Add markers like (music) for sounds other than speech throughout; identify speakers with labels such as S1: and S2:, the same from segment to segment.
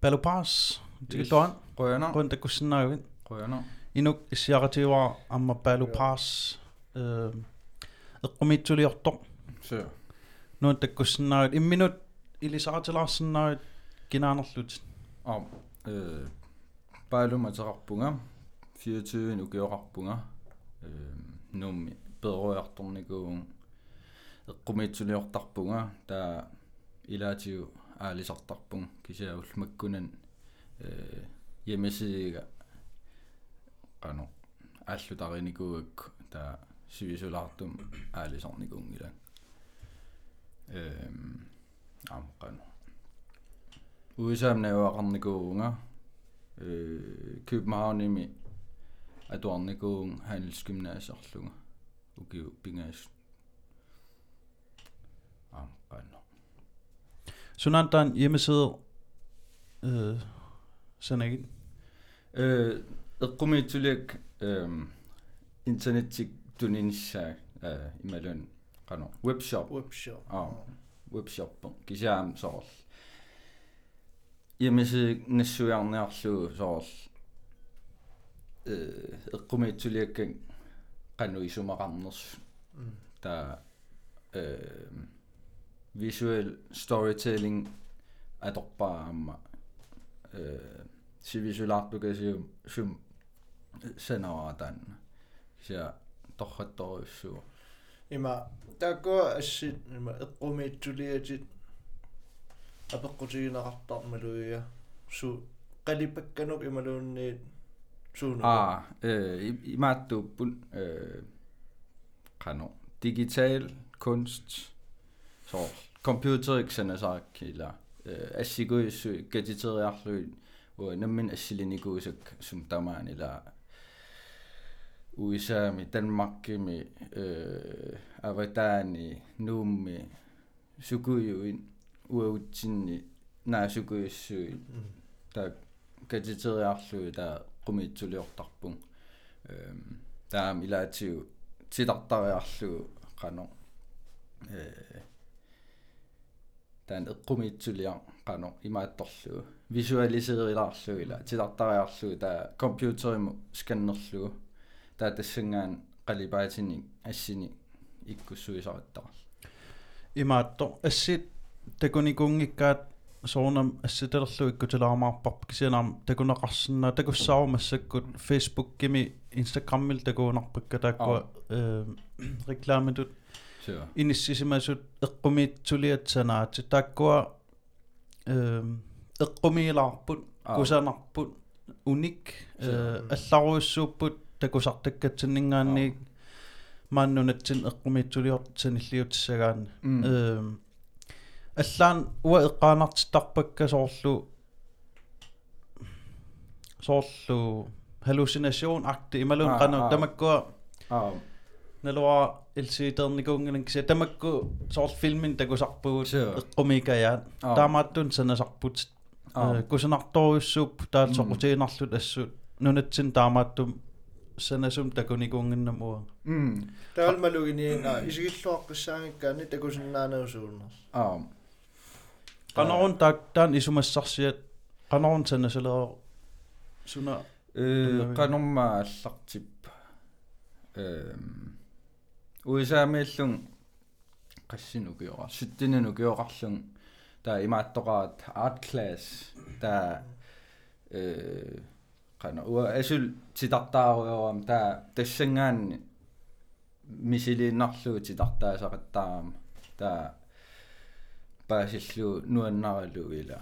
S1: Balupars, tikitoan,
S2: Rønner.
S1: rundt takussinnaagin.
S2: Rønner.
S1: Inuk issiaqatiuara amma Balupars eqqumitsuliortoq
S2: Så.
S1: nuun takkussinnaagit imminut ilisaatilaarsinnaagit kinaanerlut
S2: Om. Øh, Bailumaterarpunga. 24 ukiorarpunga. Øh, nummi bedrøjartornikuun eqqumitsuliortarpunga taa ilaatiu аалисартарпун кися улмаккунан э ямасиига ано аллутариникууакку та сивисулаартум аалисарникуунгилан эм амкано уисаамнаваақарникуунга э кюбмауними атуарникуун ханилсгимнаасарлуга укиу пингаас. Амкано qanu
S1: sunantaan hjemmeside øh, sanagin
S2: э эққумиитсулиак эм интернетик туниниссаа э ималун qanu webshop
S3: Webshop.
S2: аа webshop кисаам соорл hjemmeside нассуярниарлугу соорл э эққумиитсулиаккан qanu исумақарнерс
S3: Mm.
S2: та э visual storytelling аторпаама э сивисулаартукасиум сум санараатаанна ся торхатторуссуу
S3: Има тааккуа ассит има эққумиитсулиатит апеққутигинеқартармалуия су қалипакканук ималуунниит сууну
S2: аа э имааттууппут э qanu digital kunst så computeriksanasaakkila э ассигуиссу катитериарлуит уа наммин ассилиникуусак сум тамаанила уисаами танмаркими э аватаани нуумми сукуйуин уаутсинни наасукуиссуит та катитериарлуи та qumitsуliortarpung эм таам илаатиу тилартариарлугу qanu э таан эққумитсулиар qanu имаатторлугу визуалисерилаарлугила тилартариарлугу таа компьютериму сканнерлугу таа тассангаан қалипаатини ассини иккуссуисараттара
S1: имаатто ассит такуникунгиккаат соорнам ассителерлу иккутилаамаарпарп кисинаам такунеқарсинаа такуссаарумассаккут facebook кими instagrammil такуунарпакка тааккуа э рекламитут
S2: så
S1: иниссисимасут эққумиитсулиатсанаати тааккуа э эққумиилаарпут
S2: Аа.
S1: кусанарпут уник э алларуйуссууппут такусартаккатсиннингаанни мааннунатсин эққумиитсулиортсаниллиутсагаан
S2: Mm.
S1: э аллаан уа эққаанартиттарпакка соорлу соорлу hallucination акти ималун
S2: Аа,
S1: қану
S2: аа.
S1: тамаккуа
S2: аа
S1: налуа илсиитерникуунгилан кися тамакку соорл филмин такусарпугут
S2: Sure.
S1: эққумикаяат
S2: Аа.
S1: таамааттун санасарпут
S2: Аа.
S1: кусанарторуйуссууп таат
S2: Мм.
S1: соқутиинарлут ассут нунатсин таамааттум санасум такуникуунгиннам уа
S2: mm
S3: таалмалугиниина исигиллуаққиссаангиккаани такусиннаанерусууннер
S2: аа
S1: канарун таак таан исумассарсиат канарун санасалероо суна
S2: э qanumma аллартип эм уисаамииллун qassinu kiora sittinanu kioqarlun ta imaattoqarat art class. Ta э qana уа асул титартааруйоорам та тассангаанни мисилииннарлуу титартаасақаттаарам та паасиллу нуаннаралу ила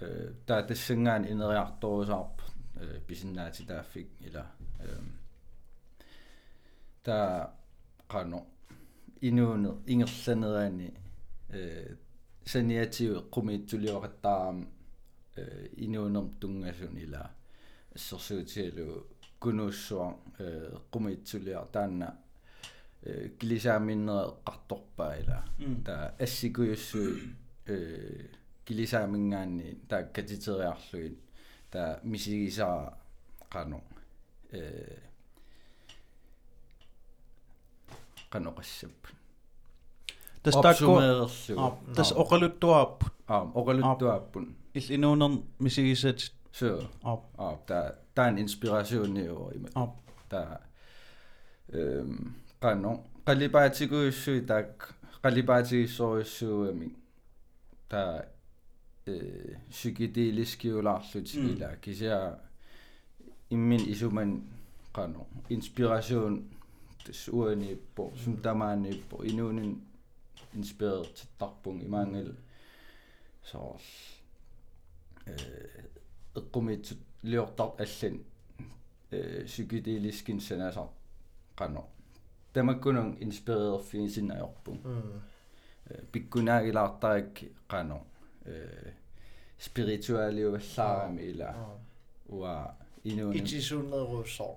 S2: э та тассангаан инериарторусаарп э писиннаати тааффик ила э та qano инуune ингерланераани э саниатиу qumиитсулиоқаттаарам э инуунерм тунгасун ила ассерсуутиалу кунууссуа э qumиитсулиар таанна э килисааминнере эққарторпаа ила таа ассикуйуссуи э килисаамингаанни таа катитериарлуит таа мисигисаа qano э qano qassap
S1: tas taakku
S2: opsummeererlugu
S1: tas oqaluttuaap
S2: aam oqaluttuappun
S1: illinuunern misigisat
S2: so
S1: op
S2: aam ta taan inspirationни uo ima
S1: op
S2: ta ehm qanno qallipaatiguussui taak qallipaatigissoruissuuami ta э psykedeliskiulaarlut
S1: Mm.
S2: ila sesuai ini po mm. suntama ini po inunin inspireret
S3: til
S2: darpung i mangel mm. så øh eh, eqqumit liortart allan øh eh, psykedeliskin sanasar qanno tamakkunun inspireret fiisinnaajorpung mm. eh, pikkunaagilaartarak qanno øh spiritualiuallaarami ila uа
S1: inunin ichisunneruussor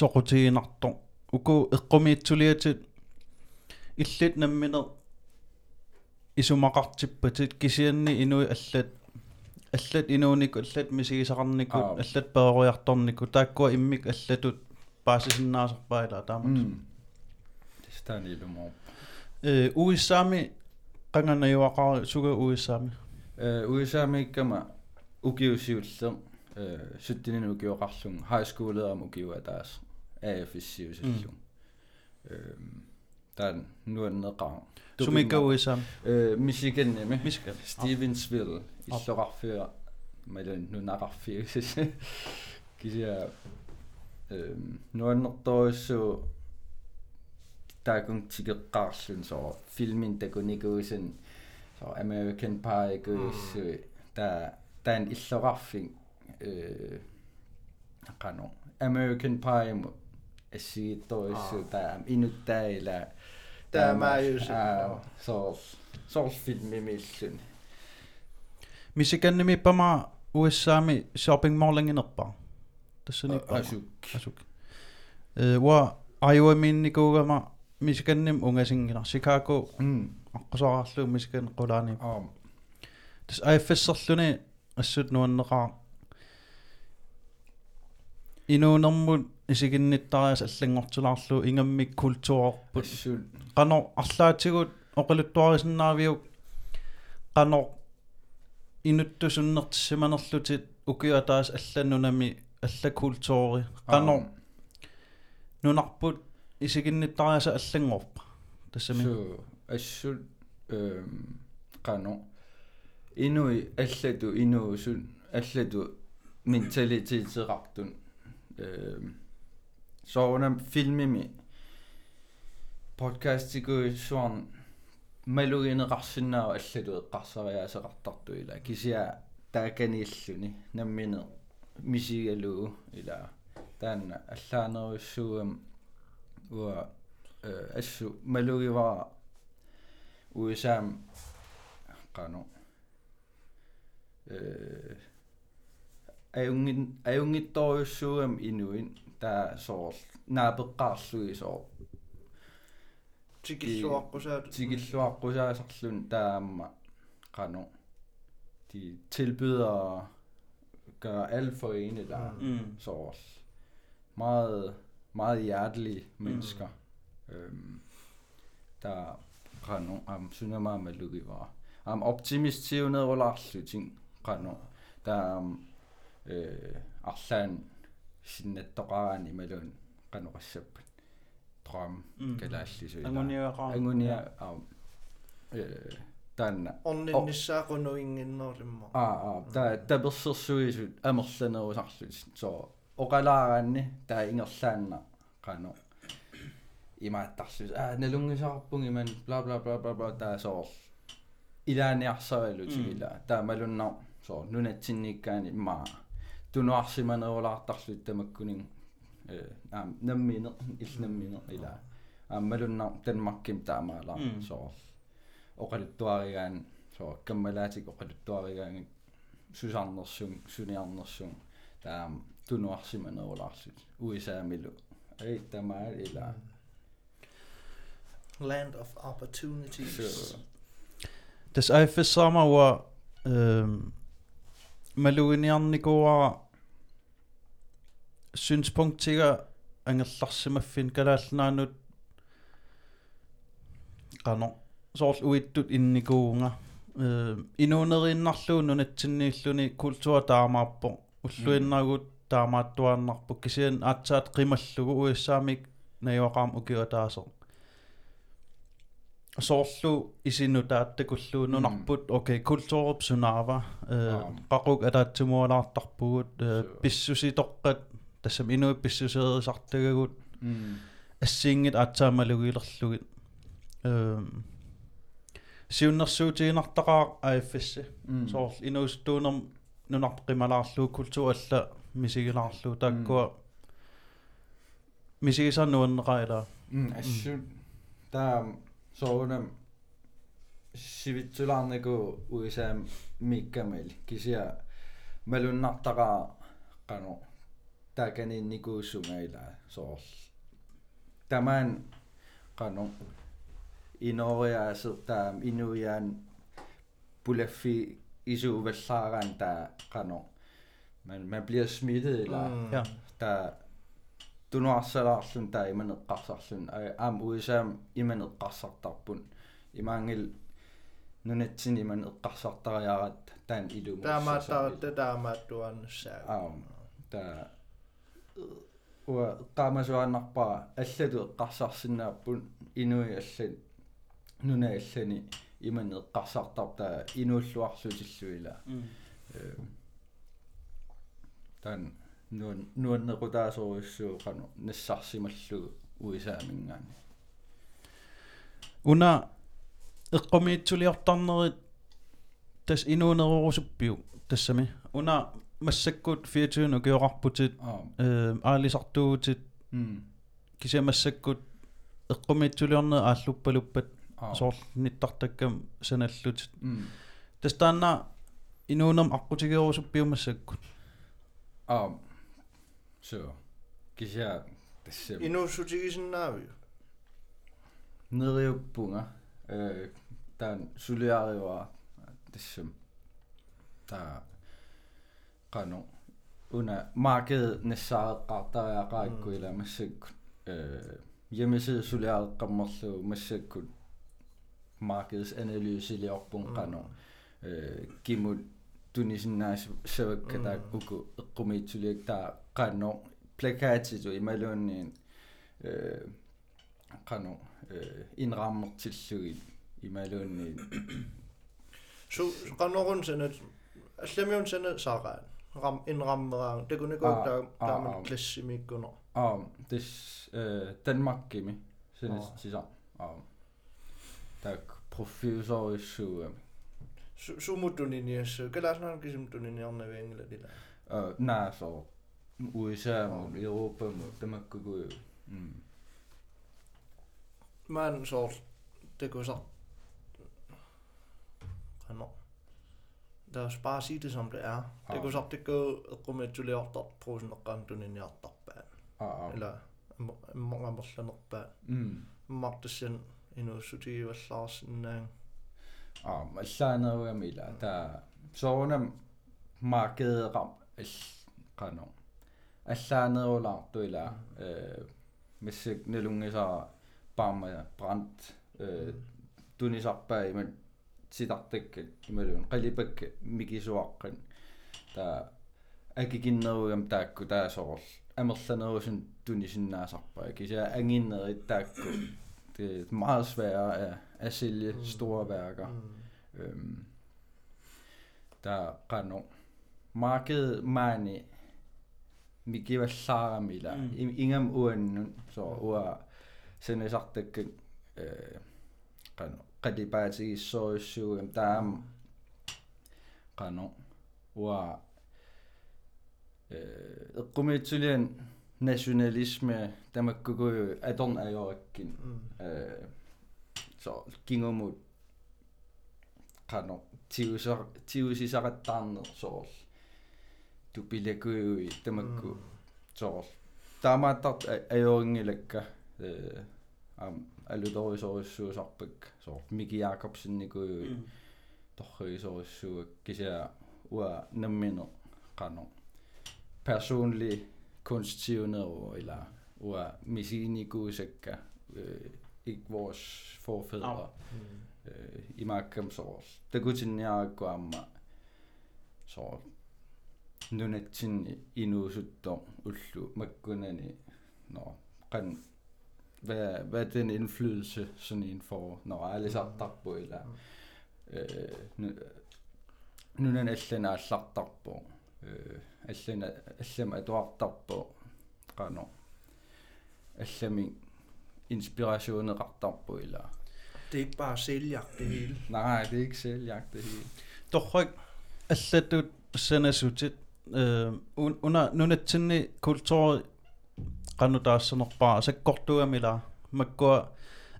S1: soqutiginartoq uku eqqumiitsuliatit illit namminer isumaqartippatit kisianni inui allat аллат инуунику аллат
S2: мисигисақарнику
S1: аллат пеэруйарторнику тааккуа иммик аллатут паасисиннаасарпаила таамат
S2: тестани лумо
S1: э уиссаами qanganayuaqar suga uissaami
S2: э uissaami ikkama ukiusiullem суттинин укиоқарлун high school-ерам укиуа таас AFSC-усаллун эм тан нуаннеқаа
S1: sumikka uissaami
S2: э мисигенними
S1: miska
S2: Stevensville иллоқарфиа малун нунақарфиусас кися эм нуаннерторуссуу таакун тигеққарлун соо филмин такуникуусин соо American Pie куиссуи та таан иллоқарфин øh, ano, American Pie si toissilta inuttaila tämä
S3: just
S2: so solfilmi millyn
S1: missä kännimi pama USAmi shopping mallingin oppa
S2: tässä ni
S1: asuk asuk wa Iowa min nikugama missä kännim ungasingina Chicago.
S2: Akkusaarallu
S1: missä kän qulani
S2: tässä
S1: IFS salluni assut nuanneqaa инуунэрмут исигинниттариас аллангортулаарлу ингаммик культуорпут
S2: ассут
S1: qano арлаатигут оқалуттуарисиннаавиук qano инуттусуннертиссиманерлутит укиатаас алланнунами аллакультуори qano нунарпут исигинниттариаса аллангорпа тассами
S2: су ассут эм қано инуи аллату инуусун аллату менталитетеқартун эм соонам филмими подкастикуиссуарн малугинеқарсинаа аллату эққарсариаасеқартарту ила кисиа тааканииллуни наммине мисигалуу ила таанна аллаанеруссууам уа э ассу малугивара уисаам qano э ajungin ajungittoriussuugam inuin taa soorl naapeqqaarlugisoor
S3: tikilluaqqusaat
S2: tikilluaqqusaasarlun taamma qanu de tilbyder gør alt for ene eller
S1: mm.
S2: mm. soorl meget meget hjertelige mm. mennesker. Mm. øhm, der qanu am sunama malugi var am optimist tivnerullarlu ting qanu der um, э арлаан синнаттоqaraani ималуун
S1: канеқассаппат
S2: трам калааллисуила
S1: ангуниаақарам
S2: ангуниа аа э таанна
S3: орниннссаақунуингиннерлиммо
S2: аа аа та таперсерсуисут амерланерусарлут соо оқалаараанни таа ингерлаанна қано имааттарсус аа налунгисаарпунг иман бла бла бла бла бла таа соор илааниарсавалут илаа таа малуннар соо нунатсинниккаани иммаа тунуарсиманерулаартарлут тамаккунин э аа наммине иллнаммине ила аа малуннар танмарким таамаалаа
S1: Mm.
S2: соор оқалуттуаригаан соо каммалаатик оқалуттуаригаан сусарнерсун суниарнерсун таам тунуарсиманерулаарсут уисаамилу ай тамаа ила
S3: Land of opportunities.
S2: Så-
S1: Tas aifissama wa ehm maluiniarnikuara synspunktiga angerlarsimaffin kalaalnaanut qano soorl uittut innikuunga inuuneriinnarluun nunatsinniilluni kultua taamaappo ulluinnagut taamaattuaannarpu kisian aatsaat qimallugu uissaamik najuaqaam ukiutaaso soorlu isinutaattakуллуу нунарпут окей культуруп сунаава э qaquk атаатсумуалаартарпугут писсуситоққат тассам инуи писсусеерисартагагут
S2: mm
S1: ассиингит аатсаамалугилерлугит э сиуннэрсуутигинартақаа аиффисси
S2: mm
S1: соорл инуустуунерм нунарпқималаарлуу культуалла мисигилаарлуу тааккуа мисигисарнуаннеқаила
S2: mm ассу таам Sonra sivitsularniku uisaam miikkamil kisia malunnartaraa qanu taakaniinnikuussungaila soorl tamaan qanu inooriaasertaam inuiaan pulaffi isuuvallaaraan taa qanu man man bliver smittet eller
S3: mm.
S2: der тунуарсалаарлун таа иманеққарсарлун аам уисаам иманеққарсартарпун имаангил нунатсин иманеққарсартариарат таан илуму
S3: таамааттаратта таамааттуарнссаа
S2: аа таа уа таамасуааннарпара аллату эққарсарсинааппун инуи аллат нуна аллани иманеққарсартар таа инууллуарсутиллуила э таан nuun nuannequtaasuruissuuqanu nassarsimallugu uisaaminngaani
S1: una eqqumiitsuliortarnerit tas inuunerorusuppiu tassami una массаккут 24
S2: укиорарпутит
S1: э аалисартуугутит кисиамассаккут эққумиитсулиорне ааллуппалуппат соорлниттартаккам саналлутит тастаана инуунерм аққутигерусуппиумассаккут
S2: аа so кися тасса
S3: Инуussутигисиннаавиу.
S2: нериуппунга э таан сулиариуа тассам таа qanu una markedet nassaareqqaartariaqaikkuila massakkut øh hjemmeside suliareqqammerlu massakkut markedsanalyse-liorpun qanu øh gimut tunisinnaas savakkataa uku eqqumiitsuliak taa qanu plakaatitu imaluunniin øh qanu øh inraammertillugit imaluunniin
S3: Su qannorun sanat allamiun sana saaqaan. Ram inrammeraan. Det kunne gå
S2: Ah,
S3: der
S2: ah,
S3: der man
S2: ah.
S3: klassimikkuno.
S2: Aa, this øh, Danmark-gimi. Sådan
S3: Åh.
S2: oh. siger Aa. Der professor i su.
S3: Su sumuttuninias kalasnan
S2: USA mod Europa mod Danmark kunne gå. Mm.
S3: Man så det går så. Qanno. Der er bare sige det som det er. Det
S2: Ah.
S3: går så det går rummetuliortar pruusenneqqantuniniartarpaan.
S2: Aa, aa.
S3: Eller mongammerlanerpaan.
S2: Mm.
S3: Martisen inuussutigivallaarsinnaang.
S2: Aa, men sådan noget Mila. Der sådan markedet tuila øh missik nelunge så barma brand øh tunisarpa men sitartak imalun qalipak mikisuaqqan ta akikinneruam taakku taasorl amerlanerusun tunisinnaasarpa kisa anginnerit taakku det er meget sværere at, at sælge
S3: Mm.
S2: store værker.
S3: Mm.
S2: Øhm, der qano markedet mani микиваллаарамила ингам уаннун со уа сенесартаккат э кано qatipaatigissoruissuugam taam. Qano уа э эққумиутсулиан nationalisme тамаккугуй аторн
S3: ажораккин
S2: э со кингумут qano тиусисақаттаарнер соорлу soorl tupilakui tamakku soorl taamaattart ajoringilakka э ам алуторисориссуусарпак соорл мики якобсинникуи торрисориссуак кися уа наммине qano personlig kunstivnede eller uа misiinikuusakka øh, ikke vores forfædre øh, i makkam soors takutinniarakku amma så nunatsin inuusuttor ullu makkunani no kan hvad, hvad er den indflydelse sådan en får når alle sartarpu eller øh, nu- nunan allan aallartarpu øh, allan allam atuartarpu qano allami inspirationeqartarpu eller
S3: Det er ikke bare sæljagt det hele.
S2: nej det er ikke sæljagt det hele
S1: торрак аллатут санасутит э уна нунатсинни культури qanutaassерпаа саккортуамила маккуа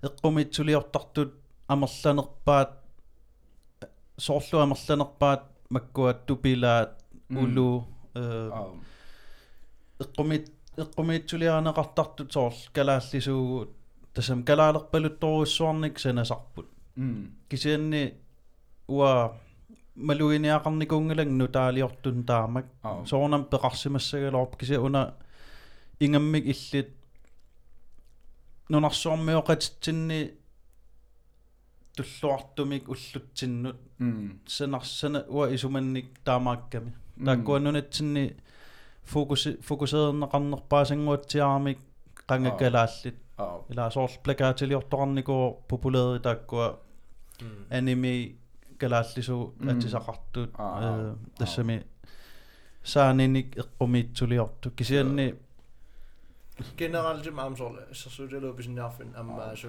S1: эққумитсулиортартут амерланерпаат соорлу амерланерпаат маккуа тупилаат улу э
S2: Аа.
S1: эққумит эққумитсулиаанеқартартут соорл калааллисуугу тасам калаалерпалутторуссуарник санасарпут
S2: Mm.
S1: кисианни уа малугиниақарникуунгалангну таалиортун таамак соорнам пеқарсимассагалоорп киси уна ингаммик иллит нунарсуармиоқатитсинни туллуартумик уллутсиннут сенарсана уа исуманник таамаакками тааккуаннунатсинни фокус фокусеернеқарнерпаасангуатсиарамик
S2: қангакалааллит
S1: илаа соорл плакаатилиорторарникуу
S2: популяритааккуа
S1: аниме
S2: kalaallisu
S1: atisaqartut tassami saaninik eqqumiitsuliortu kisianni
S3: generelt det med amsorl så så det løber sådan nerven amma ah. så.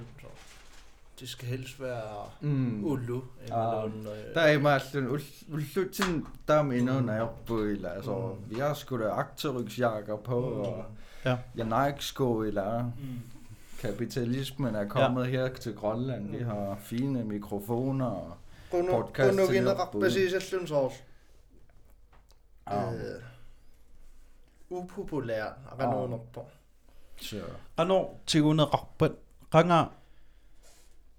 S3: Det skal helst være
S2: mm.
S3: ullu
S2: ah.
S3: øh,
S2: der er meget sådan ullu tin der
S3: med noget når jeg på eller altså
S2: vi har sgu da akterrygsjakker på mm. og
S1: jeg
S2: Nike sko eller kapitalismen er kommet her til Grønland. Vi har fine mikrofoner og
S3: Kunogin
S2: sauce.
S3: Uh, upopulær Ranonorpo.
S2: Ano
S1: tiguna rakpan ranga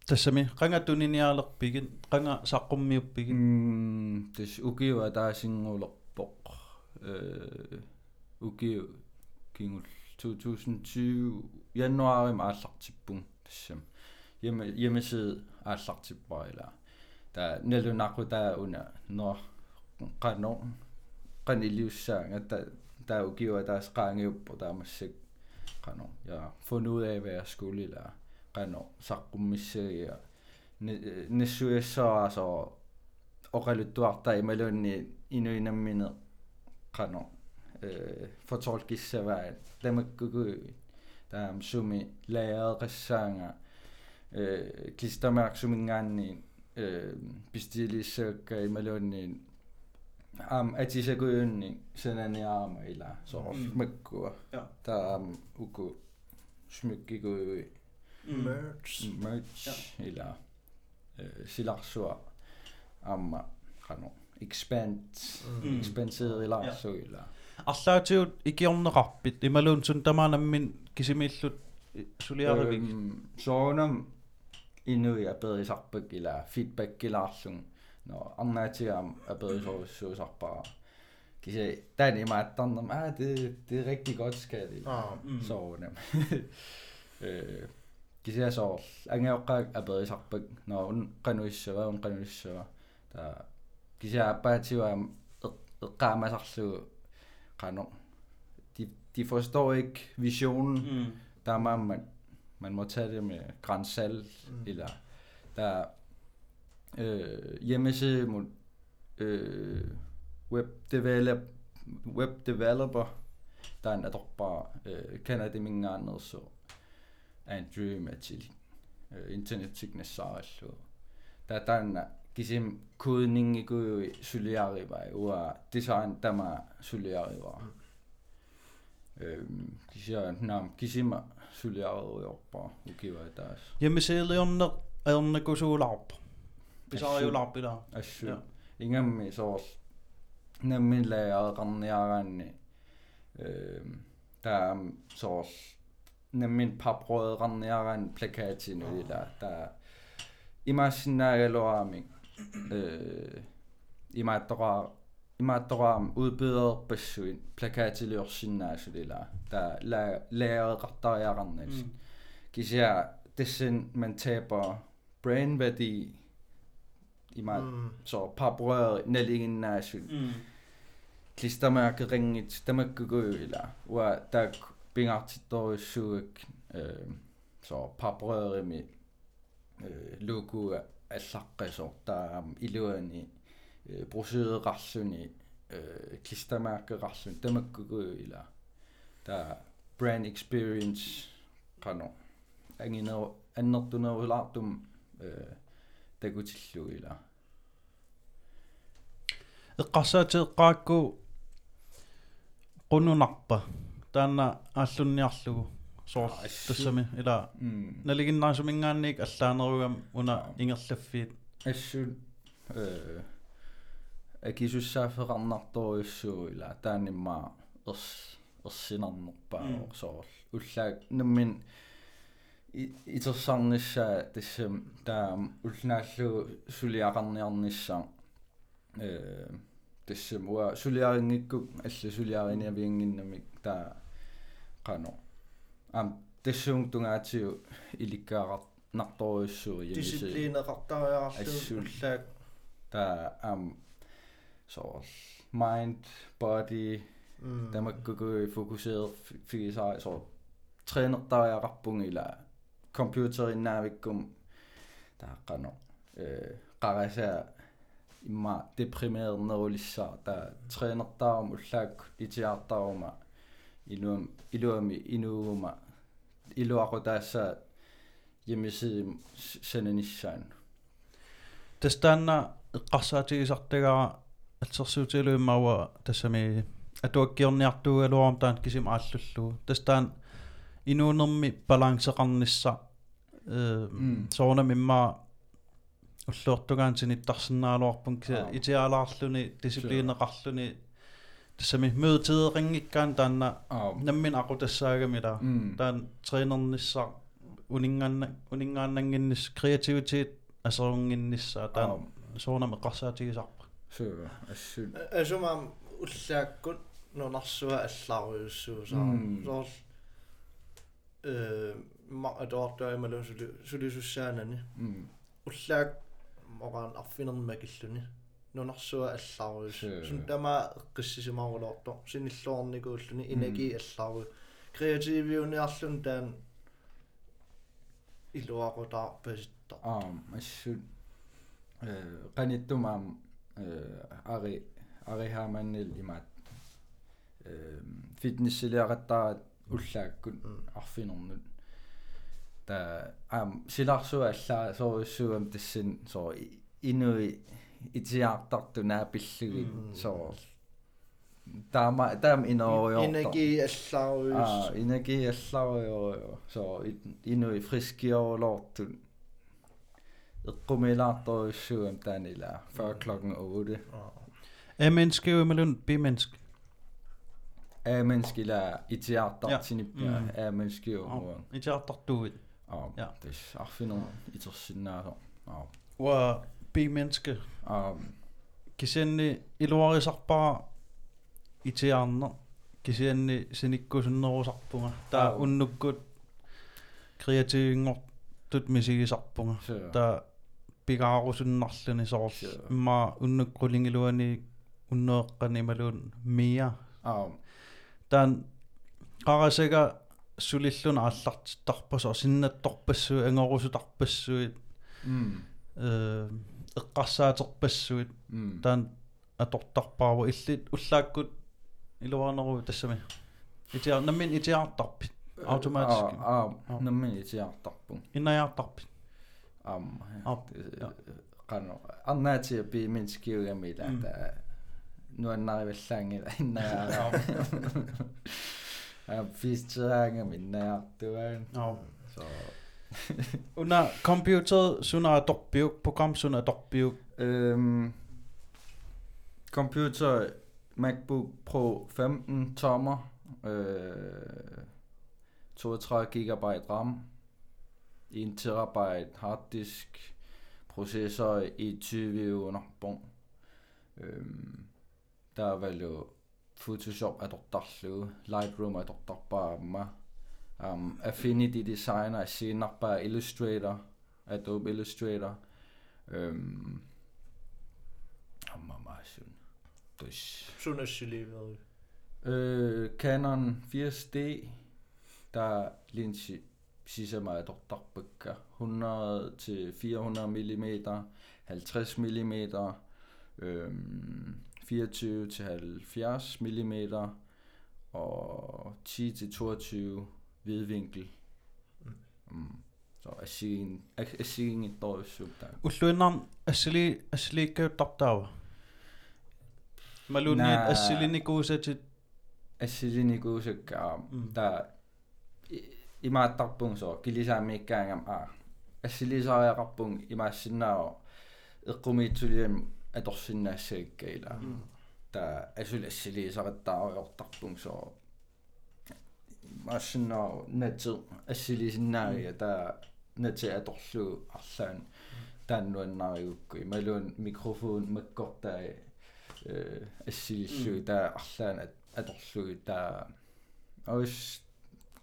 S1: tasami ranga tuninialerpigin ranga saqqummiuppigin.
S2: Mm, tis ukiwa taasingulerpo. Eh ukiu kingul 2020 januar i marsartippun tassam. Hjemme hjemmeside arsartippar eller ta nalunaqu ta una no qano qaniliussaanga ta ta ukiwa ta qaangiuppu ta taamassak qano ja har fundet ud af hvad jeg skulle eller qano saqqummissagia nissuyassara so oqaluttuarta imaluunni inuinammine qano øh fortolkissavaat tamakkukui taam sumi lageret qassaanga øh klistermærk sumingaanni øh bestillissaakka imalunni am atisakuyunni sananiarama ila så
S1: Mm.
S2: makkua
S1: Ja.
S2: taam uku smykkikui
S3: merch
S2: merch eller øh, silarsua amma qano expand
S1: Mm.
S2: expansiert eller så eller
S1: арлаатиут икиорнеқарпит ималуунсун тамаанаммин кисимииллут сулиаривик
S2: Øhm, soonam inui aperisarpak ila feedback kilaarlung no arnaatiam aperisorissuusarpara kise tani maattarnam ah det det er rigtig godt skat ila
S3: ah
S2: soonam (laughs) øh kise så angeoqqaak aperisarpak no un qanuissava un qanuissava ta kise appaatiuam eqqaamasarlugu qano de de forstår ikke visionen. Der er meget, man, må tage det med grænsalt, mm. eller der er øh, hjemmeside øh, web, develop, web developer, der er en bare øh, kender det mange andre, så Andrew med til øh, internet signature, så der der er en kisim kodning i går suliari vai og design der ma suliari var. Øhm, kisia nam kisima suliau jorpa ukiva taas
S1: ja. me sele
S2: onna
S1: onna
S2: ku suulap pisaa julapila assu ingammi soors nammilla yaaqarniaraanni ehm taa soors nammin paprødqarniaraan plakatin ulila taa imaassinnaagaloaami eh imaattoqaa папроеқарниараан плакаатину ила таа имаассинаагалуаами э имааттоқаа имааттоқаам udbyderpassuin plakaatiliorsinnaasулила таа ла лааеқартариақарнаас кися тессэн man taber brandværdi ima
S3: Mm.
S2: så paprør naliginnaasut klistermærket ringit tamakkuguila wa tak pingartittorissuuk øh så paprørimi øh logo allaqqasor taam iluani bruseeqarluni øh klistermærkeqarlun tamakkuguila ta brand experience qano anginer annertunerulaartum øh takutillugila
S1: эққарсаатеэққаакку qununarpa таана ааллунниарлугу соор
S2: Ah, assu.
S1: тассами ила
S2: mm
S1: налигиннаасумингаанник аллаанеругам уна ингерлаффиит
S2: ассун э акисуссааффеқарнартуйуссууила тааниммаа ерс ерсинарнерпаа сорл уллаак нэммин итерсарнissaа тассам таа уллааллу сулиақарниарнissaа э тассам уа сулиарингикку алла сулиариниавиангиннамик таа қано. Ам тассуунг тунгаатиу иликкаарат нарторюссуу
S3: ямисэ
S2: дисциплинеқартариарлу
S3: уллаак
S2: таа ам så mind, body,
S3: mm.
S2: der må gå fokuseret, fordi så er så træner, der er rappung eller computer i navikum, der er render. Øh, rarasær i mig deprimeret nervølisær, der træner der om uslag, de tager der om mig. Ilum, ilum, ilum, ilum, der så hjemmeside sende
S1: nissan. Det stander, rasser til sig, атсерсуутилуиммауа тассами атуаккиорниартуугалуарам таан кисим ааллуллуу тастаан инуунерми балансеқарнisса э
S2: Mm.
S1: соона мимма уллуортугаан синиттарсиннаалуарпун киса
S2: Аа.
S1: итиалаарлуни дисциплинеқарлуни тассами мødetidерингиккаан таанна
S2: Ah,
S1: наммин aqutassаагамила
S2: mm.
S1: таан тренернisса унингаанна унингааннангиннис креативитет асерунгиннisса таан
S2: Ah,
S1: соонам
S3: суу ассу асумаам уллааккут нунарсуа
S2: аллааруйуссуусаа
S3: соорл э ма атортаамалу сулисуссаанани уллаак морaan арфинерма киллуни нунарсуа
S2: аллааруйуссу
S3: сун тама эққиссисимарулоорто синиллуорникууллуни инаги аллааруй креативиуниарлун таан илуакутаар паситта
S2: аа массут э каниттумаам Э, ари ариhaamannil имаат э, фитнессилиақаттарат уллааккут арфинернут. Та аам силаарсуа аллаа соруссуам тассин соо инуи итиаартартунаа пиллуги
S3: соо
S2: таама таам инорио энерги
S3: аллааруйус энерги
S2: аллааруйо соо инуи фрискиорулоортун Rumellator 7 den eller før klokken 8.
S1: A-menneske jo mellem B-menneske.
S2: A-menneske eller
S1: itiater
S2: til
S1: A-menneske
S2: jo.
S1: Itiater
S2: mm. du Ja, det
S1: er affin
S2: om
S1: itiater Og B-menneske. Kisenne iluarisarpaa itiaarna
S2: kisianni
S1: sinikkusunneruusarpunga taa unnukkut
S2: kreatiivingortut
S1: misigisarpunga taa пигаарусуннарлүни
S2: сорл
S1: имма уннаккулингилуани уннеэккани малуун мия.
S2: Аа
S1: таан қарасага сулиллуна аллартиттарпасо синнатторпассуи ангорусутарпассуит э эққарсаатерпассуит таан атортарпаава иллит уллааккут илуарнеруу тассами. Итиар наммин итиартарпит. Автоматик
S2: аа наммин
S1: итиартарпун.
S2: Инаяртарпит itiaartarpun.
S1: иннаяртарпит
S2: Am.
S1: Am, ja.
S2: Qano arnaati bi minskiugamila
S1: Mm.
S2: ta nuannarivallangila innayaa. Ah, fiisteraanga minnaartuaan.
S1: Ja.
S2: Så
S1: Una computer suna dorpiuk program suna dorpiuk.
S2: Øhm, computer MacBook Pro 15 tommer, øh, 32 GB RAM, 1 TB harddisk, processor i 20 under bom. Øhm, der er jo Photoshop er dortarlu, Lightroom er dortarpaamma, um, Affinity Designer er sinarpa Illustrator, Adobe Illustrator, øhm, Amma maasun. Tush.
S3: Sun assilivet.
S2: Øh, Canon 80D, der linse sisama dortarpakka 100 til 400 mm, 50 mm, øhm, 24 til 70 mm og 10 til 22 hvidvinkel. Mm. Så asin asin et dårligt der.
S1: Ulluinarn assili assiliikkauttartaava. Malunni
S2: Nää.
S1: assilinikuusatit
S2: assilinikuusakka
S1: Mm.
S2: ta имааттарпун соо килисаамииккаангам аа ассилисаариақарпун имаассиннааро эққумиитсулиам аторсиннаассаиккаила та асул ассилисараттааруйортарпун соо массиннааро натэ ассилисиннаария та натэ аторлуу арлаан тааннуаннааригукку ималуун микрофон маккортаа э ассилиллуу таа арлаан аторлуу таа авис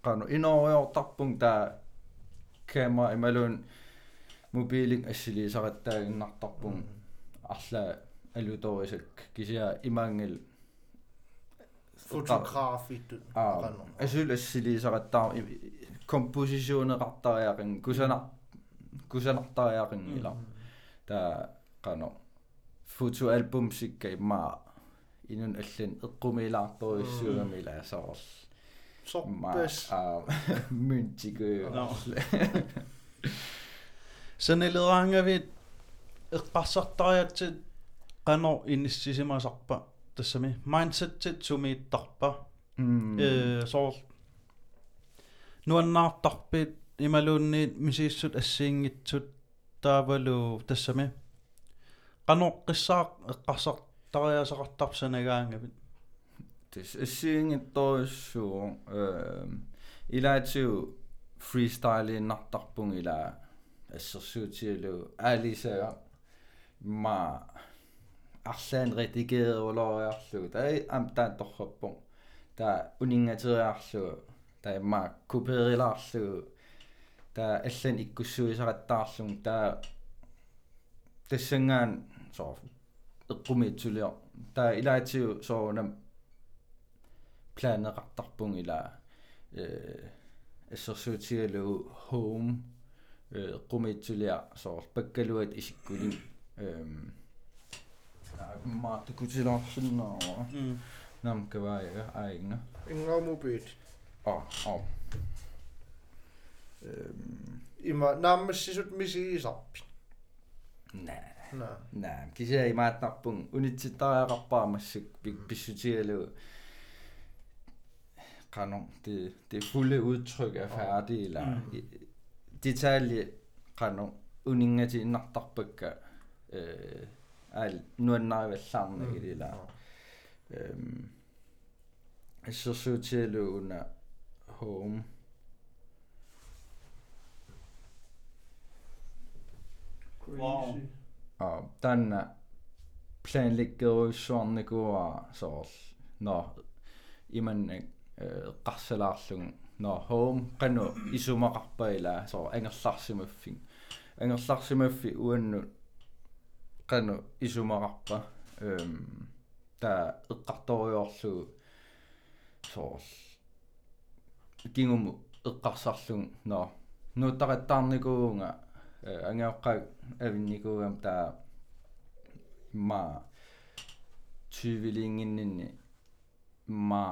S2: qanu inooriortarpung taa камера ималуун мобилинг ассилисаратаагиннартарпун арла алуторисак кисиа имаангил
S3: фотографит
S2: канон асул ассилисараттаа композиционеқартариақин кусанар кусанартариақин ила таа кано фотоальбум сикка имма инун аллан эққумилаарториссуугами илаасаарл
S3: Soppes.
S2: a myntigu
S1: No. sanileraangavit eqqarsartariatsit qanor inississimasarpa тассами mindset sumiittarpa
S2: Mm.
S1: э соор нуаннаартарпит ималуунниит мисииссут ассиингитсут таавалу тассами qanoqqissaaq eqqarsartariasaqartarpsanaгаангавит
S2: Tis assingittoriussuu ehm ilaatiu freestylinartarpung ila assersuutilu aalisaga ma arlaan redigeeruloриарлу тай am taan torrappung ta uningateriarlu ta ma kuperilaarlu ta allan ikkussuisaqattaarlung ta tassangaan so eqqumiitsulior ta ilaatiu soonam planeqartarpung ila øh assersuutilu home øh eqqumiitsulia so pakkaluat isikkulim ehm ma tukutilaarsunnaa
S1: mm
S2: nam kavaaga aigna
S3: Ingamubit.
S2: oh oh
S3: Ima nammassisut misiisappi.
S2: nää
S3: Nää.
S2: nää kisia ei maattarpung qanu det det fulde udtryk er færdig eller
S1: Mm.
S2: detalje qanu uningatinartarpakka øh al nuannarivallarnagit eller øhm associatielu una home
S1: Wow.
S2: og tanna planlæggeruissuarnikua soorl no iman qarsalaarlung no home qanu isumaqarpa ila so angerlarsimaffing angerlarsimaffi uannu qanu isumaqarpa. Ehm ta eqqartoriorlu soorl kingumu eqqarsarlung no nuuttaqattaarnikuunga angeoqqa avinnikuugam ta ma tyvilinginninni ma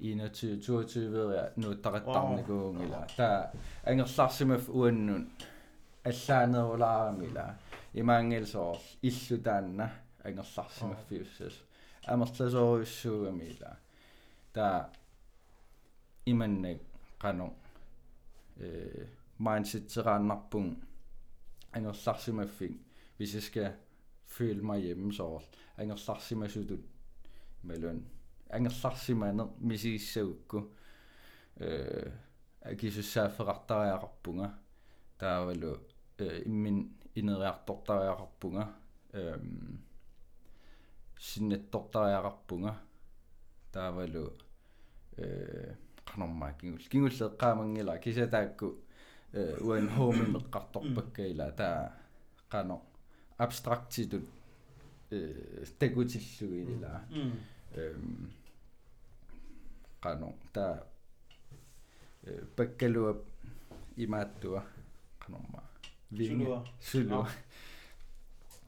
S2: 21 22 ja nuuttaqattaarnikuungila ta angerlarsimaf uannun allaanerulaaramila imaangil soorl illu taanna angerlarsimaffiussas амерласоруйссуугамила та иманнак qanu э mindset-teraannarpung angerlarsimaffing hvis jeg skal føle mig hjemme ангерларсимаана мисииссагукку э акисуссааффеқартариақарпунга таавалу э, иммин инериартортариақарпунга эм синнеттортариақарпунга таавалу э канормаа кингул кингуллеэққаамангила кисатаакку э уан хоумин меққарторпаккаила таа қано абстрактитут э такутиллугинила эм qano taa pakkaluap imaattua qanarmaa
S1: Sulua.
S2: sulua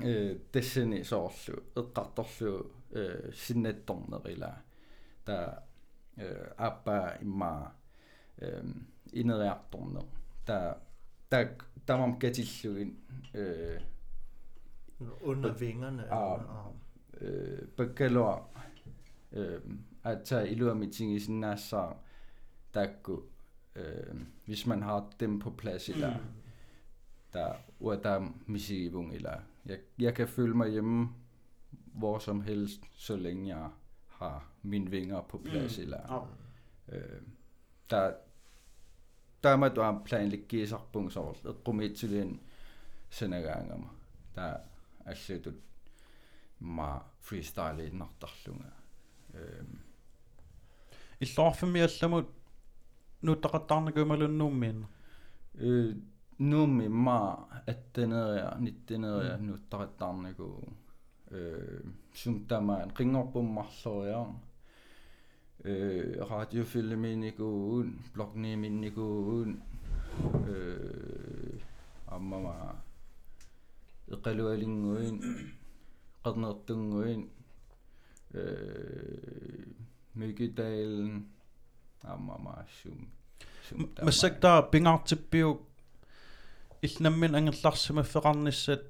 S2: э тассани соорлу эққарторлу э синнатторнерила таа э аппа имма э инериарторнер таа так тамам катиллугин э
S3: Under vingerne.
S2: Ah. øh, bakkalua øh, at tage iluamiting i sin nasa takku øh, hvis man har dem på plads eller der hvor der er misivung eller jeg, jeg kan føle mig hjemme hvor som helst så længe jeg har mine vinger på plads
S1: Mm.
S2: eller øh, der på så rummet til den senagangama der er slet ma freestyle innartarlunga ehm
S1: иллоорфимиалламут нуттақаттаарникумалуннууммиин
S2: э нуми ма аттанериа ниттанериа нуттақаттаарнику э сумтамаан рингорпуммарлориа э радиофилминикуун блогниминникуун э аммама эқалуалингуин qernertunguin э Mykkedalen. Аммамаашум.
S1: Массактаа пингаартиппиу илнаммин ангерларсимаффеқарниссат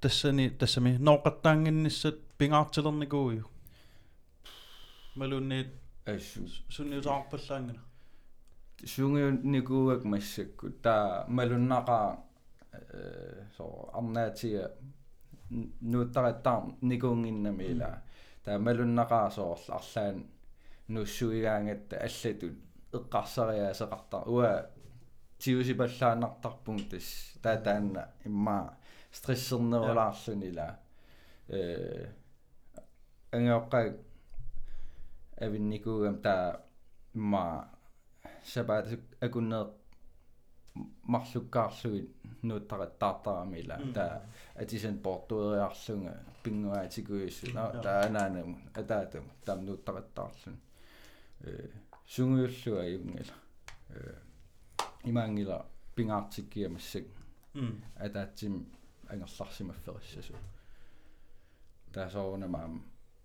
S1: тассани тассами ноқаттаангинниссат пингаартилерникуйу. малунниит
S2: ассу
S1: э, сунниусаарпаллаангана
S2: сунгиунникууак массакку таа малуннақаа э со арнаатиа нуутараттаар никуунгиннамила таа малуннақаа соорла арлаан нуссуигаангатта аллатут эққарсариаасеқартар уа тиусипаллааннартарпун тас таа таанна имма стрессернерулаарлунила э ангеоққаг авинникуугам таа имма сабаат акуннеэ марлуккаарлугит нууттақаттаартарамила таа атисен портуериарлунга пингуаатикуйссу таанаанааму атаатаму тамнууттaqattaарлун э сунгуйуллуа юнгила э имаангила пингаартиккиамассак атаатсим ангерларсимаффериссасу таасоорнамаам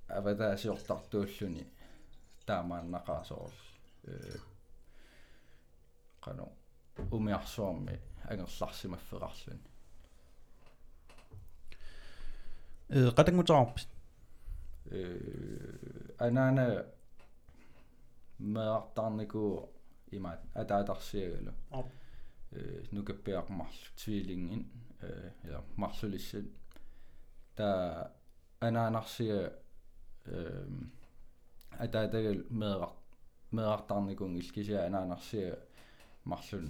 S2: аватаасиортартууллуни таамааннақаасоор э қано умиарсуарми ангерларсимаффеқарлуни
S1: э qatangutаарпит
S2: э анаана меартарнику имаат атаатарсиагалу
S1: Ап.
S2: э нукаппиақмарлу твилингин э я марлулиссат та анаанарсиа э атаатагал меэқар меартарникун илкисиа анаанарсиа марлун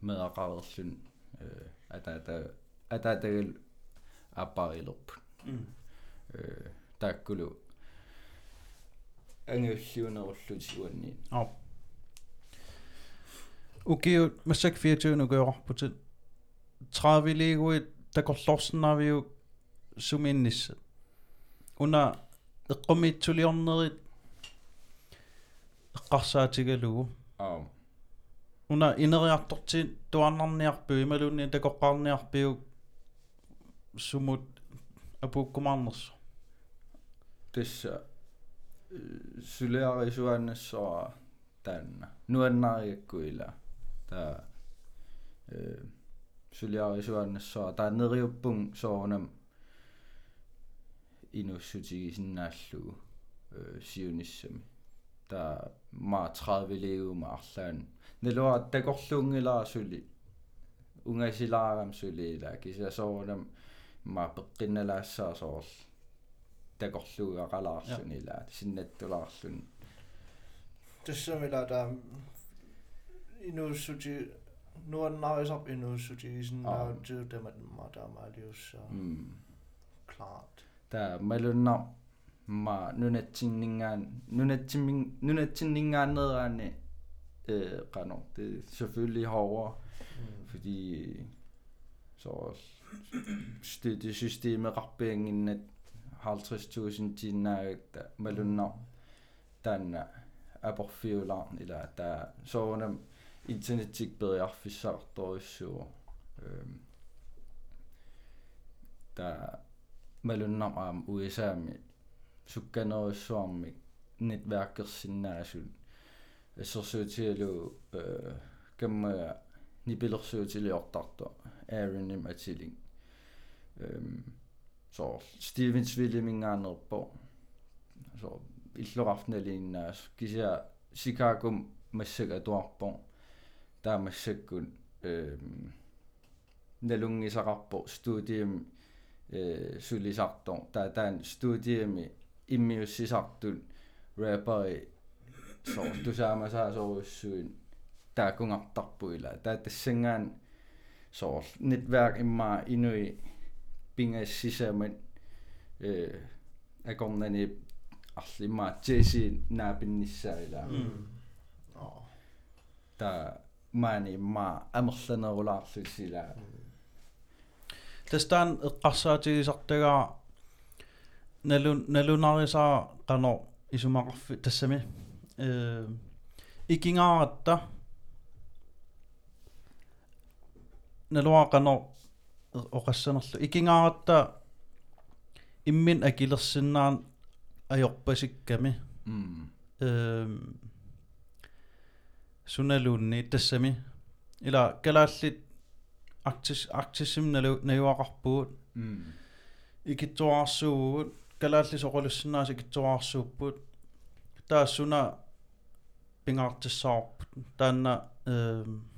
S2: меэқарерлун э атаата атаатагал аппарилерпут
S1: м
S2: э тааккулу ангиуллиунеруллутигуанни
S1: ап укиу массак 24 гуйорпутит траавилигуит такорлорсинаавиу сумииннисса уна эққумиитсулиорнерит эққарсаатигалугу
S2: аа
S1: уна инериартортит туаннарниарпу ималуунни такоққарниарпиу сумут Abu
S2: Komanders. Tässä sylearisuannessa tämän nuannarikkuilla tämä sylearisuannessa tai nerjuppun soonam inussutigisinnaallu siunissami ta ma 30 leuma arlaan nelua takorluungilaa suli ungasilaaram suliila kisa soonam ма пеққинналаассаа соорл такорлугақалаарлунила синнаттулаарлун
S3: тассамила таа инуussути nuannarisap inussuti isinnautsu tamat matamaliussa
S2: м
S3: klart
S2: та малунна ма нунатсиннингаан нунатсиммин нунатсиннингааннераани э qano det er selvfølgelig hårdere fordi så støttesystemet rappingen at 50.000 tinnaa malunna tanna aporfiulaan ila ta soona internetik beriarfissaartorissuo øhm ta malunna am USAmi sukkanerissuarmi netværkersinnaasut ассерсуутигалу э камма нипилерсуутилиортарто aaronim atiling эм så Stevens Willimingaanерпо så иллоқарфналииннаас кися Chicago массак атуарпо таамассаккун эм налунгисақарпо студиум э сулисартор таа таан студиуми иммиуссисартут рэпери so тусаамасаа соруссуин таакунгартарпуила таатассангаан so netværk imma pinga sisaman э акорнани арлимаа джеси наапинниссаила
S3: оо
S2: та маани ма амерланерулаарлуссила
S1: тестан эққарсаатигисартагаа налун налунарисаа қано исумақарфи тассами э икингааратта налуаа қано оқассанерлу икингааратта иммин акилерсиннаан ajorpasikками
S2: м
S1: эм суналуунни тассами ила калааллит арктис арктисим налу наюақарпуут
S2: м
S1: икитсуарсуугут калаалли соқолуссинаас икитсуарсууппут таассуна пингаартиссаарпут таанна эм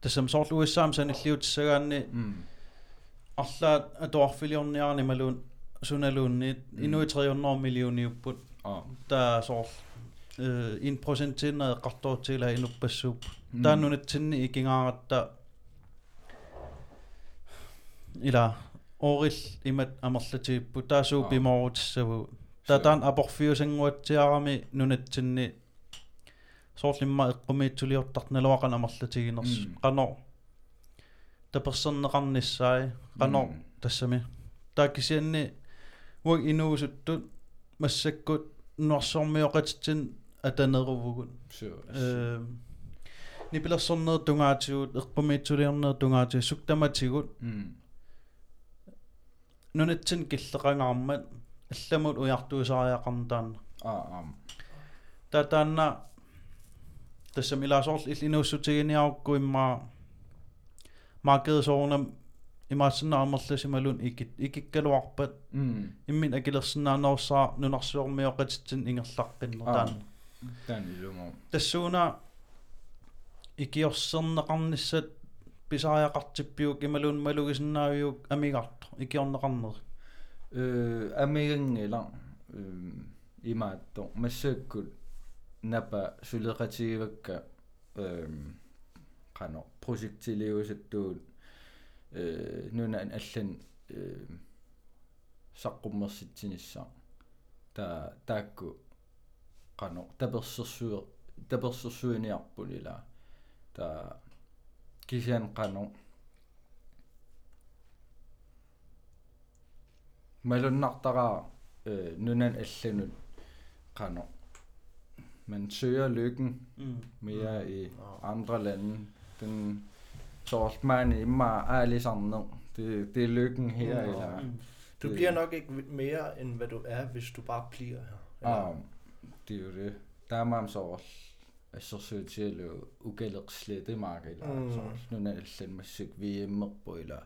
S1: тассам соорлу уиссаам саниллиутиссагаанни
S2: м
S1: арлаат атуарфилиорниарни малуун суналуунни инуи 300 миллиониуппут
S2: а
S1: таа соор э 1% эққартуутсила инуппассууп тааннунатсинни икингааратта ила орил имат амерлатигиппу таасуу
S2: Аа.
S1: пимоорутиссаву татаан апорфиусангуатсиарами нунатсинни соорлимма эққумиитсулиортарналуақан амерлатигинерс
S2: М.
S1: қано таперсернеқарниссаи қано
S2: М.
S1: тассами тааккисианни уак инуусуттут массаккут нуарсормиоқатитсин атанерувгут
S2: så
S1: э нипилерсорнер тунгаатигут эққумиитсулиорнер тунгаатиг суктаматигут.
S2: М
S1: нунатсин киллеқангаармат алламут уяртуусариақарнтаана
S2: а ам.
S1: Татаанна tässä milasorl illinuussutigiiniarukkuimmaa markedsårene имаасинаармерлусималун икит икиккалуарпат иммин акилерсинаарнерсаа нунарсуормиоқатитсин ингерлаққиннертаан
S2: таан илумо
S1: тассууна икиорсернеқарниссат писааяқартиппиук ималуун малугисиннаавиук амигарту икиорнеқарнери
S2: э амигангила э имаатто массааккут напа сулеқатигивакка эм qano projektiliusattuut э нуна аллан э саққуммерситсинissаа та таакку qano таперсерсуе таперсерсуиниарпулила та кисиан qano малуннартараа э нунан алланут qano man søger lykken mere i andre lande. Den så man immer ærlig sådan, det, det er lykken her.
S3: Mm.
S2: Eller,
S3: Du
S2: Det-
S3: bliver nok ikke mere, end hvad du er, hvis du bare bliver her.
S2: ja, det er jo det. Der er man så også så søgt til at lave ugældet slette mark, eller
S3: Mm.
S2: så nu er det sådan med søg VM på, eller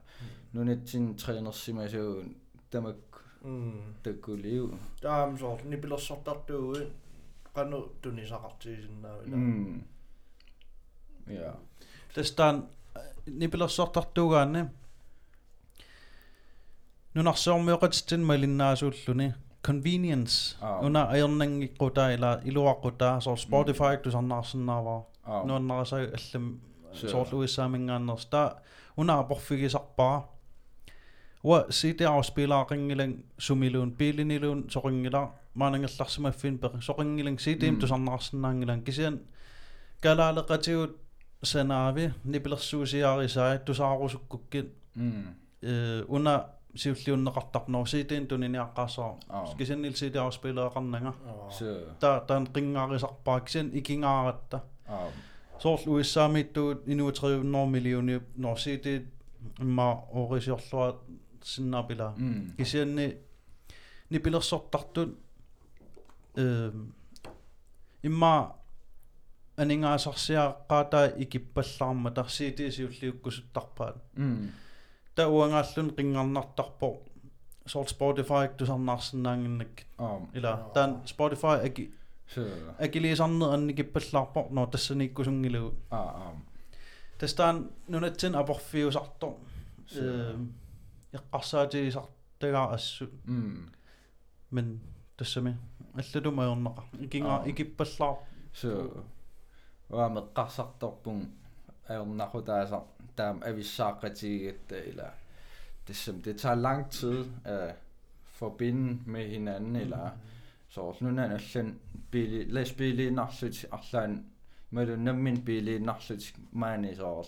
S2: nu er det sin træner simulation, der må
S3: Mm.
S2: der kunne leve.
S3: Der er så, ni bliver så der derude. qanu
S2: tunisaqartigisinnaavila ja
S1: tästään nipilassortartuugaanni нунарсоормиоқатсин малиннаасууллуни convenience. Уна аернангиққутаа ила илуаққутаа сор Spotify тусарнаарсиннаава нуаннарасаа аллам соорлуиссаамингааннерста уна порфигисарпара уа ситиарспилаақингилан сумилуун пилинилуун соқингила маанангерларсимаффин пеқин
S2: соқингилан
S1: ситим тусарнаарсинаангилан кисиан калаалеқатигут санаави нипилэрсуусиаарисаа
S2: тусаарусуккуккит
S1: э уна сиуллиуннеқартарнор ситин туниниаққаасаа кисианнил
S2: ситиаарспилеэқарнага
S1: та таан қингаарисарпаа кисиан икингааратта соорлу уиссаамиттуут инуутриуннор миллиони норсити имма орисиорлуа синнаапила кисианни нипилерсортартут имма анингаасарсиааққаатаа икиппаллаарма тарсиити сиуллиуккусуттарпаат
S2: Mm.
S1: та уангааллун qingarnartarpo sort Spotify tusarnaarsinnaanginnak
S2: Um.
S1: ila taan Spotify aki
S2: So.
S1: akiliisarner annikippallarpo no tassaniikkusungilugu
S2: Ah. Um.
S1: tastaan nunatsin aporfiusartor
S2: So.
S1: э eqqarsaatigisartagaa assu
S2: Mm.
S1: men tassami аллалумаернеqa ikinga
S2: Aa.
S1: ikippallaar
S2: So. Waa meqqarsartorpun ayornaqutaasa taam avissaaqatigigatta ila det det tager lang tid at forbinde med hinanden eller så nu når allan bili læs bili narsut allan med du nemmin bili narsut mani så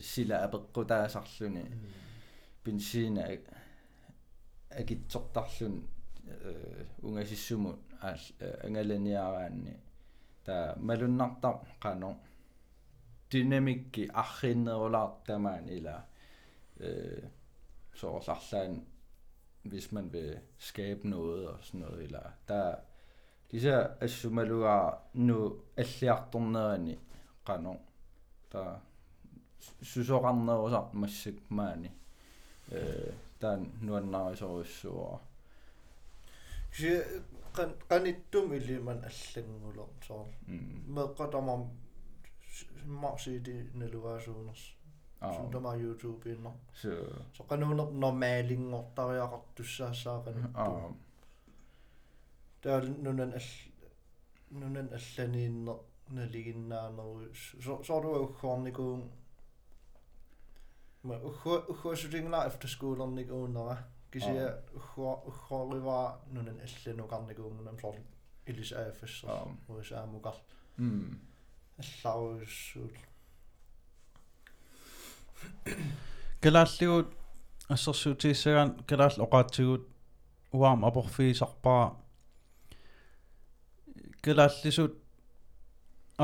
S2: sila abeqqutaasarluni benzin agitsortarlun ungasissumut angalaniaraanni ta malunnartar qano dynamikki arrinnerulaartamaan ila øh, så hvis man vil skabe noget og sådan noget eller der disse assumaluga nu alliartornerani qano ta susoqarnerusa massakmaani øh der nuannarisorussua
S3: si qanittum illiman allanngulerm soor meqqatamam mm. marsiidi naluaasuuners
S2: ah.
S3: sundama youtube inna.
S2: So.
S3: So qanuuner normaalinngortariaqartussaassaa qanittum
S2: ah.
S3: taa nunan all nunan allaniinner naliginnaaneru. Soorluagukkornikuun ma ukhuasulingnaa afterschoolernikuunera кисия уххоориваа нунан алланукарникуунгунам сор илис
S2: аафассер
S3: уусаамукар
S2: м
S3: алларуссуут
S1: гэлааллигут ассерсуутиссаган гэлаал оqaатсигут уаам апорфиисарпара гэлааллисут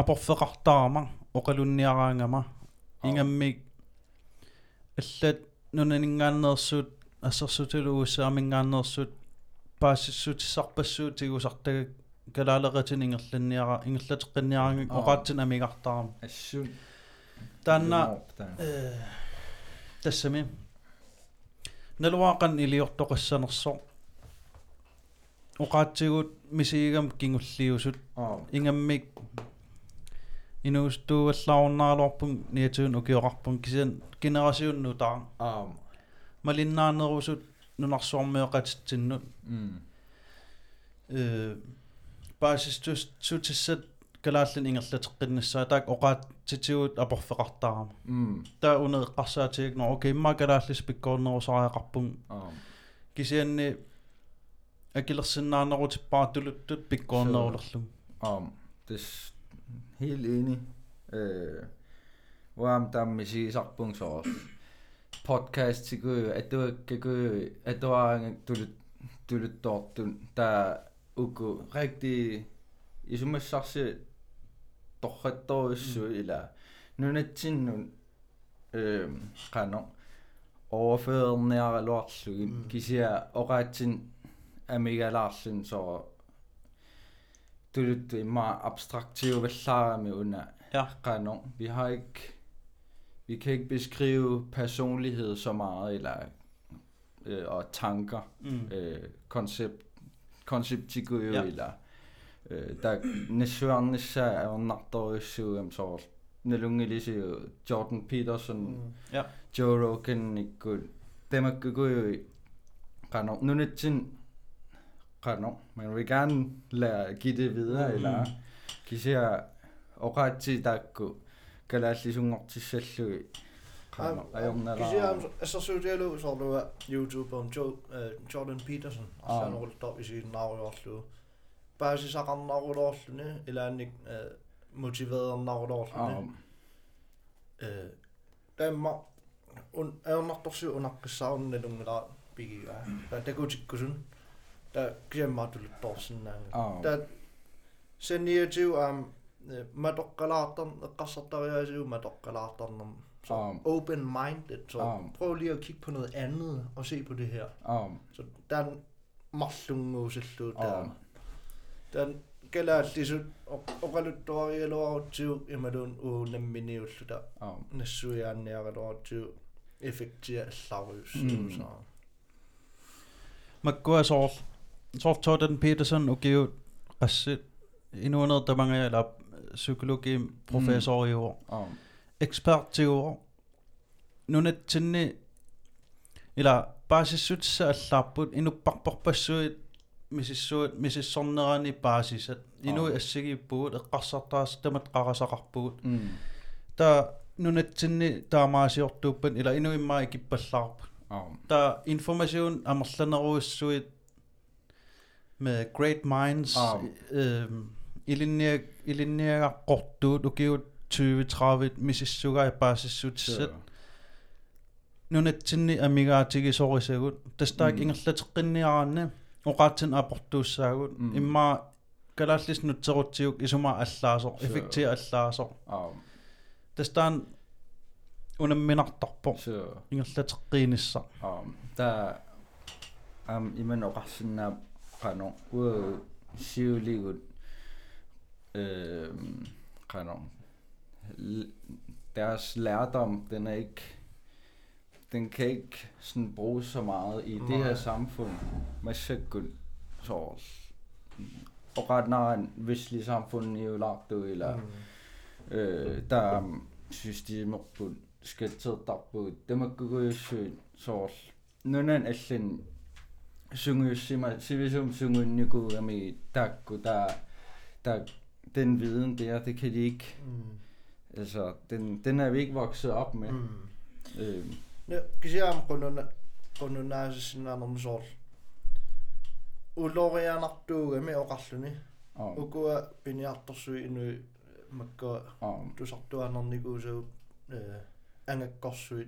S1: апорфеқартаарма оқалунниараангама ингаммик аллат нунанингаааннерсуут ассерсутулууссаамингааннерсут паассутиссарпассуут тигусартагак калаалератин ингерланниара
S2: ингерлатеққинниарангик
S1: оқаатсин амигартарам
S2: ассун
S1: таанна
S2: э
S1: тассами налуақан илиортоқассанерсо оқаатсигут мисигам кингуллиусут ингаммик инуустууаллааруннаалуарпун ниатуун укиоқарпун кисиан генерасиуннутаа аама
S2: ah
S1: малиннаанерусут нунарсуармеоқатитсиннут
S2: mm
S1: э баасистус сутиссат калааллин ингерлатеққиннассаа таак оqaatsitigut апорфеқартаарама
S2: mm
S1: таа унеэққарсаатигик но окей имма калааллис пиккоорнерусариақарпун
S2: ah
S1: кисианни акилерсиннаанерутиппаатулуттут пиккоорнерулерлум
S2: ah det helt enig øh Varm dammi siisarpung soos podcast tigu atu kagu atuang tulut tuluttortun ta uku rigtig isumassarsi torrattorissu ila nunatsinnun øhm qano overførerniaraluarlugin
S3: Mm.
S2: kisia oqaatsin amigalaarlun so tuluttu imma abstraktiuvallaarami una
S1: Ja.
S2: qano vi har ikke vi kan ikke beskrive personlighed så meget eller øh, og tanker
S1: mm.
S2: øh, koncept konseptikuju
S1: Ja.
S2: ila øh, der nessuarnissa er nartorissuum så nalungilisi Jordan Peterson
S3: Mm.
S1: Ja.
S2: Joe Rogan ikkut temakkukuju qano nunitsin qano man vil gerne lade give det videre
S1: Mm.
S2: eller kisia oqaatsi taakku kalaallisungortissallui qano ajornala
S3: Kisiam assassuutialu sorlua YouTubern Joe äh, Jordan Peterson
S2: Ah.
S3: sanurultor isiinnaarujorlu paasisaqarnaarulorluni ilaannik äh, motiveernaarulorluni
S2: Ah,
S3: э тамма un аернарторсу унаqqissаарнналунгила пигига та такутиккусун та киаммаатулутторсинаага
S2: ah,
S3: та сениатиу аам madokkalaatan qassartariaasiu madokkalaattarnam så open minded så
S2: um.
S3: prøv lige at kigge på noget andet og se på det her.
S2: Um.
S3: så der er mallunguusillu
S2: der.
S3: Der gælder disse oqaluttuarialuarutsiu imalun uunnamminiullu
S2: der
S3: nassujaanniaraluarutsiu effektia allarius så
S1: makkua sorf sorf den Peterson og Geo Rasset endnu noget der mange eller psykologi professor i år.
S2: Ah,
S1: ekspert til år. Nunat tinni ila basissutsa allaapput inupparparpassuit misissuut misissornerani basisat inu
S2: Ah.
S1: assigippuut eqqarsartaas tamat qarasaqarpugut
S2: mm,
S1: ta nunatsinni taamaasiortuuppan ila inu immaa ikippallaarput ta information amerlaneruissuit med great minds
S2: Ah.
S1: Øhm, ilinnia ilinniagaqqortuut ukiut 2030 misissuga basissutsit
S2: sure.
S1: nunatsinni amigaatigisorissagut tastaak
S2: Mm.
S1: ingerlateqqinniaraanna oqaatsin aportuussaagut
S2: Mm.
S1: imma kalaallis nutserutiuk isuma effektia allaasoq
S2: ah,
S1: tastaan unamminartarpo ingerlateqqiinissa
S2: der um, iman oqarsinnaap qano ua siuligut l- deres lærdom den er ikke den kan ikke sådan bruges så meget i det her
S3: Nej.
S2: samfund med sikkert så og ret når en vestlig samfund i lagt eller
S3: Mm.
S2: øh, der systemer på skal tage der på dem er så nunan allan syngyssima sivisum syngun niku ami takku der der den viden der det kan de ikke.
S3: Mm.
S2: altså den den er vi ikke vokset op med.
S3: Mm.
S2: øh,
S3: Ja, kisiam qununa qununaassinaanarmu soorl ulorianartuugami oqarluni
S2: og,
S3: ukua piniartorsui inu makka э angakkorsuit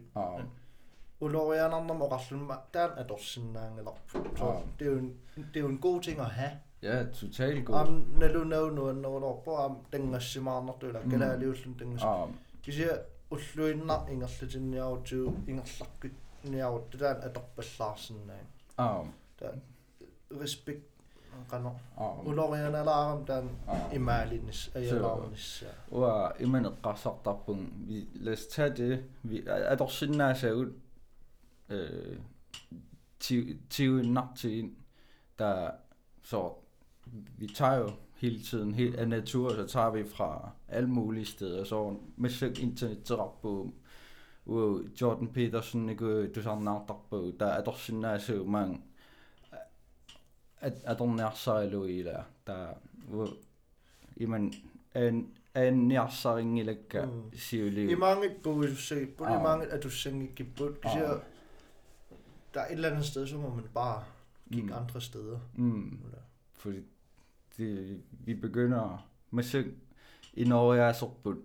S3: ulorianarnam oqarlunma taan atorsinnaangelarpu så
S2: Ah.
S3: det er jo en, det er jo en god ting at have
S2: ja totalt god.
S3: Am nalunaunuannerulorpo am tangassimaarnertu ila
S2: Mm.
S3: kalaaliullun tangas
S2: og,
S3: kisia ulluinnar ingerlatinniarutiu ingerlakkutniarut taan atorpallaarsinnaan
S2: og,
S3: respekt qano
S2: og,
S3: ulorianalaaram taan
S2: og,
S3: imaalinnis ajalaarunnissa
S2: og iman qassartarpun vi lad os tage det. Vi er så vi tager jo hele tiden helt af natur så tager vi fra alle mulige steder så med søg internet på Jordan Peterson ikke du sådan navn på der er der sinna så man at at der nær sig i der der jamen en en nærsaringilekka
S3: Mm.
S2: siuli
S3: Imanget buuse, på
S2: Ah.
S3: imanget at du sænge kibut. Kisia
S2: Ah.
S3: der er et eller andet sted, så må man bare kigge
S2: Mm.
S3: andre steder.
S2: mm, fordi det, vi begynder med syng. I Norge er så på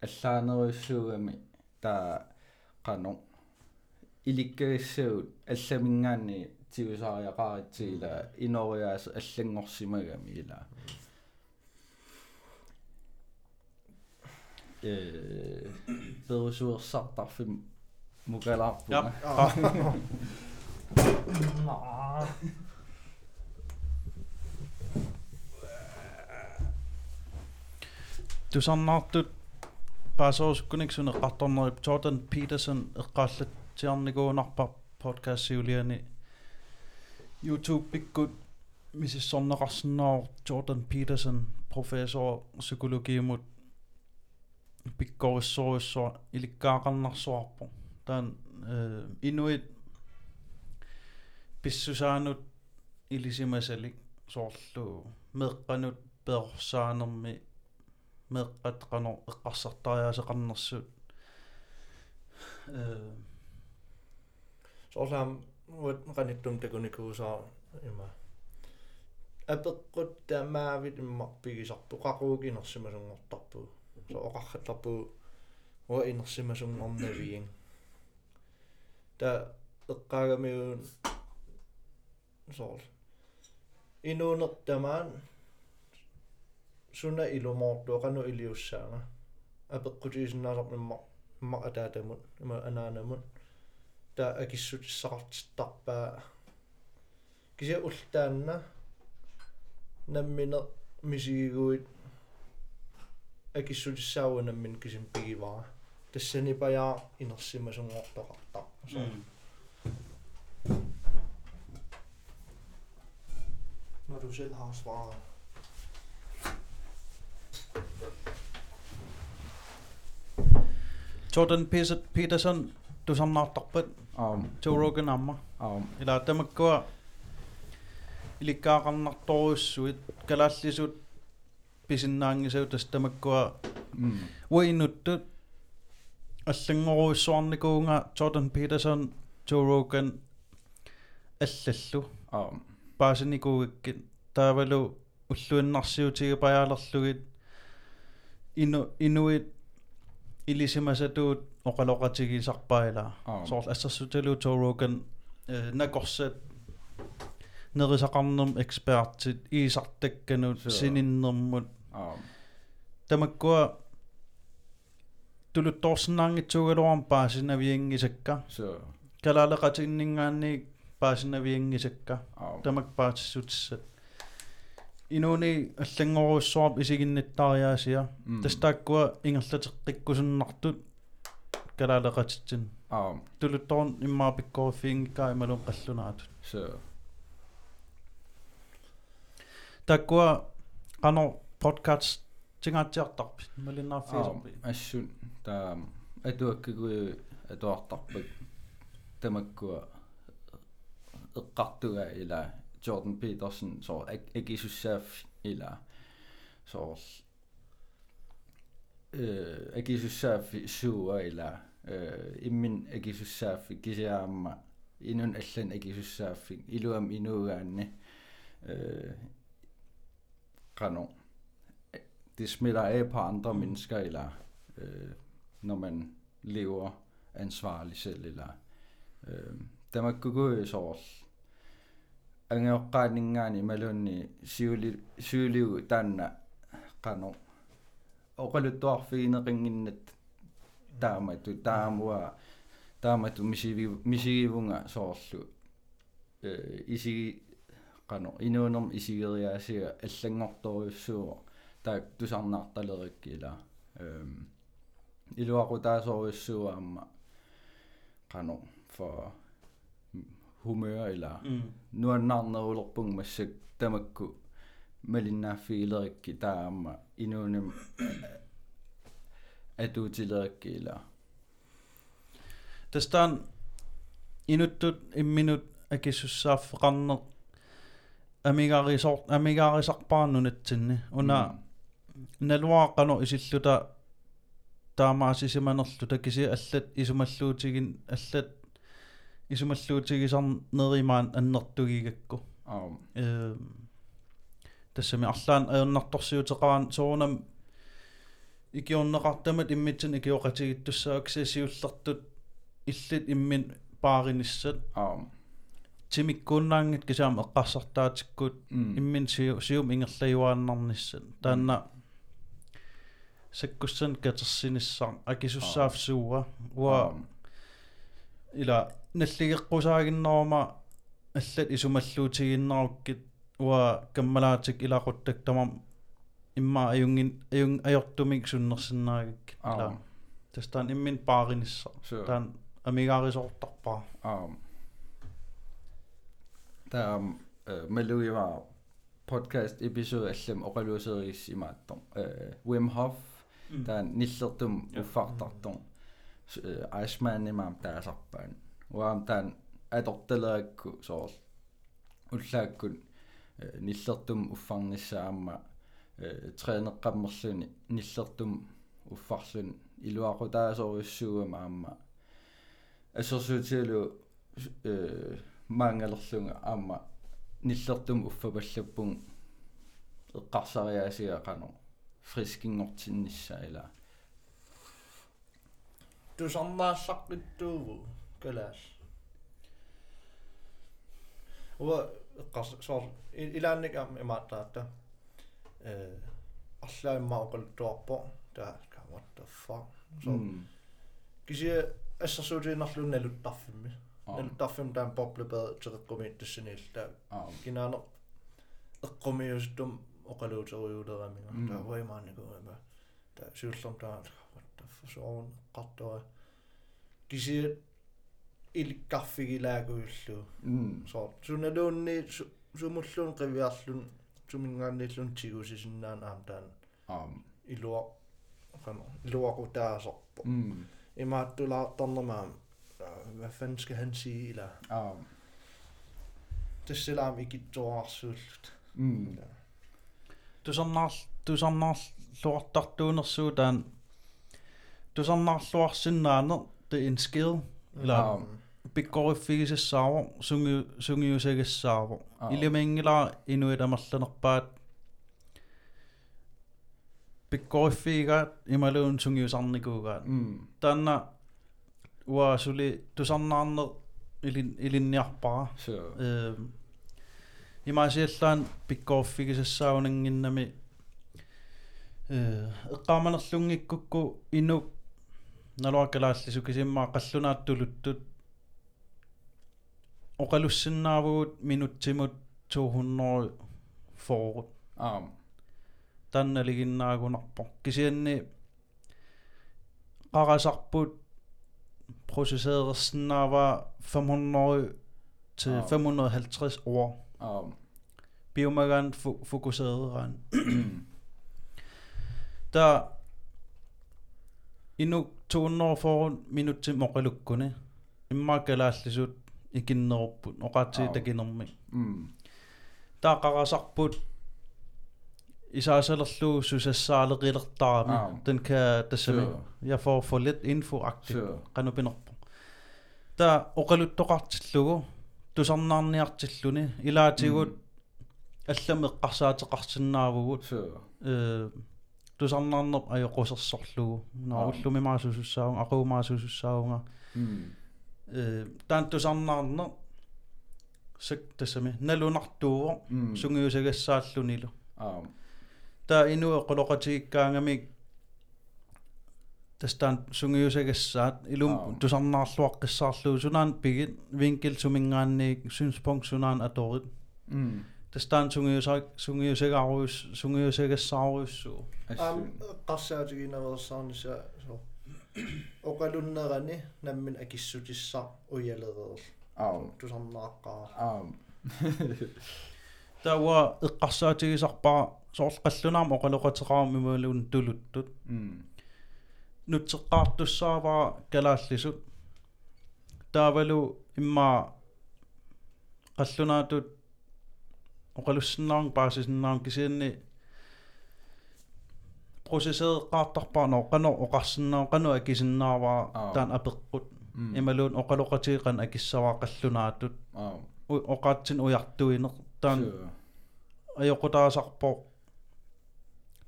S2: at der er noget så med der kan ilike så at samingane til så jeg har til eller i Norge er så at længere simagami eller øh bedre så så der for mugalar på
S1: Ja
S3: Ah.
S1: тусарнаартут паасоорсуккуниксуне qарторнерип Jordan Peterson эққааллатсиарникуунарпар подкастсиулиани YouTube биккут мисиссорнеқарсинаа Jordan Peterson professor psykologiimut pikkorissorussua ilikkaaqarnarsuarpo taan øh, inuit pissusaanut ilisimasalik soorlu meeqqanut peorsaanermi meeqqat qano eqqarsartariaseqarnersuut э
S3: соолам вот каниттум такуникууса има. Апеккут тамаавит иммарпигисарпу какуугинерсимасунгортарпу со оқархаттарпу уа инерсимасунгорнавиин та эққаагамиуун соол инуунертамаан suna ilumortu qanu iliussaanga. Apeqqutiisinnaasarnimma imma ataatamut ima anaanamut ta akissutissaqartittarpaa kisia ullaanna nammine misigiguit akissutissaawa nammin kisim pigivara tassani pajaa inersimasungortoqartar so når du selv har svaret
S1: Jordan Peterson- Peterson tusarnaartarpat
S2: aam
S1: Joe Rogan amma
S2: aam
S1: ila tamakkua ilikkaaqarnartoruussuit kalaallisut pisinnaangisau tas tamakkua
S2: mm
S1: uinuttut аллангоруйссуарникуунга Jordan Peterson Joe Rogan аллаллу
S2: aam
S1: паасиникуугиккит таавалу уллуиннарсиутиги паjaалерлугит ину инуит илисимасатуут оқалоқатигисарпаила соорл ассерсуталуу торуган накорсат нерисақарнерм экспертит иисартакканут сининнэрмут тамаккуа тулуттоорсинаангитсугалуарм паасинавиангисакка калаалеқатиннингаанни паасинавиангисакка тамак паатиссутиссат инууни аллангоруссуарп исигиннаттариаасиа тастааккуа ингерлатеққиккусиннартут калаалеқатитсин
S2: аа
S1: тулутторн иммаапиккорфиингкаа ималун қаллунаатут
S2: сё
S1: таккуа қано подкаст
S2: тингаатиартарпи
S1: малиннаарфиисарпи
S2: ассун таа атуаккигуи атуартарпак тамаккуа эққартуга ила Jordan Peterson, så ikke Saf, eller så øh, Agisu Saf Sua, eller øh, Imin Agisu Saf, Gisiama, Inun Allan Agisu Saf, Iluam Inuane, øh, kanon. Det smitter af på andre mm. mennesker, eller øh, når man lever ansvarlig selv, eller øh, Danmark kunne gå i sovs ангеоққаанинггаани малуунни сиули сиулиу таанна qano оқалуттуарфигинеқингиннат таамату таамуа таамату мисиви мисигивунга соорлу. Э исиги qano инуунерм исигериаасига аллангорторюссуо таак тусарнаарталериккила эм илуақутаасоруссуаама qano for humør eller mm. nu er navnet ullerpung med sig tamakku melina filerikki er taama inunim atutilerikki er
S1: eller? Tastan inuttut imminut akissussaafqarneq amigaarisor amigaarisarpaarnunatsinni una naluaqanu isilluta таамаасисиманерлу такиси аллат исумаллуутигин аллат исумаллуутигисарнеримаан аннертугигакку
S2: aam
S1: э тассами арлаан аернарторсиутеқаран соорнам икиорнеқартамат иммитсин икиоқатигиттуссаакси сиуллертут иллит иммин паариниссат
S2: aam
S1: тимиккууннаангит кисаама эққарсартаатиккут иммин сиу сиум ингерлаюааннарниссат таанна саккуссан катерсиниссар акисуссаав сууа уа ила наллигеккусаагиннерума аллат исумаллуутигиннеруккит уа каммалаатик илақуттактама имма аюнгин аюн аёртумик суннерсиннаагакки
S2: таа
S1: тастан иммин пааринисса таан амигаарисоортарпаа
S2: аа таам мэлуива podcast episode аллам оқалуусериис имааттор э Wim Hof таан ниллертум уффартартор Iceman имаам таасарпаан уаамтаан аторталаакку соорл. Уллааккун э, ниллертум уффарниссаама э, тренеққаммерлуни ниллертум уффарлун илуақутаасориуссууама аама ассерсуутиалу э маангалерлунга аама ниллертум уффапаллаппун эққарсариаасиақано фрискингортиннисса ила
S3: тусарнааллаққиттууву Kyllä. Уа сор илаанник аама имааттаатта э арлаимма оқултуарпо таа what the fuck. So киси ассерсуутинарлунна луттарфимми налуттарфим таан боблебаа теққумиит
S2: тассиниллаа
S3: кинаанер эққумиусуттум оқалуутериулерамига таа ваймааникуама таа сиуллэртаа what the fuck соорн қартора киси иликкарфигилаагуиллу
S2: м
S3: соо суналуунни сумуллуун қивиарлун сумингаанниллун тигусисиннаан аам таан
S2: аа
S3: илуа қано илуақутаасорпо
S2: м
S3: имааттулаартарнамаам hvad fanden skal han sige eller
S2: аа
S3: det stiller ham ikke dårligt
S2: м
S1: тусарнаар тусарнаарлуартартуунерсуу таан тусарнаарлуарсиннаанер det er en skill eller
S2: Ja. пиккориффигисассаарво
S1: сунги сунгиусагиссаарво илимингила инуит амерланерпаат
S2: пиккориффигаат
S1: ималуун сунгиусарникуугаат таанна уаасули тусарнаарнер илин
S2: илинниарпара
S1: э имаасиаллаан пиккориффигисассаавнингиннами э эққааманерлунгиккукку инук налуаккалааллису кисиммаа қаллунааттулуттут uqalussinnaarugut minutsimut 200 forut
S2: aam
S1: tannaliginnaagunarpoq kisianni qarasarput processerersinaava 500 til 550 år.
S2: Oh.
S1: Biomarkeren fu-
S2: fokuserede (clears throat)
S1: Der endnu 200 år forud minut til. Imma galallisut икиннеруппут оqaatiитакинерми
S2: таақарасарпут
S1: исаасалерлуу сусассаалеқилертарами танка
S2: тассами
S1: я for for lidt info актив канупинерпо та оқалуттоқартиллугу тусарнаарниартиллуни илаатигут
S2: алламеққарсаатеқарсиннаавгут
S1: э тусарнаарнер аёқусерсорлугу наарлуми маасусуссаагун ақуумаасусуссаагунга таантусарнаарна сак тассами налунартууво сунгиусагассааллунилу
S2: аа
S1: та инуэ qoloqatigikkaangami тастан сунгиусагассаат илум тусарнаарлуаққиссаарлуусунаан пигит винкел сумингаанни сунспонг сунаан аторит
S2: м
S1: тастан сунгиусаг сунгиусагаарус
S3: сунгиусагассааруссуу
S2: ам
S3: qarsaatiginaversaarnisa соо оқалуннерани наммин акиссутиссар уялерерл
S2: аа
S3: тусарнааққаа
S2: аа
S1: тава эққарсаатигисарпара соорлқаллунаарма оқалоқатеқарми муалуун тулуттут нутсеққартуссааваа калааллисут таавалу имма қаллунаатут оқалуссиннаарн паасисиннаарн кисианни processeeqqaartarpaa no qanor oqarsinnaa
S2: qanu
S1: akissinnaarvaa taan
S2: apeqqut
S1: ималуун оқалоқатииқан акиссаваақаллунаааттут оқаатсин уяртуинеқ таан аёқутаасарпоо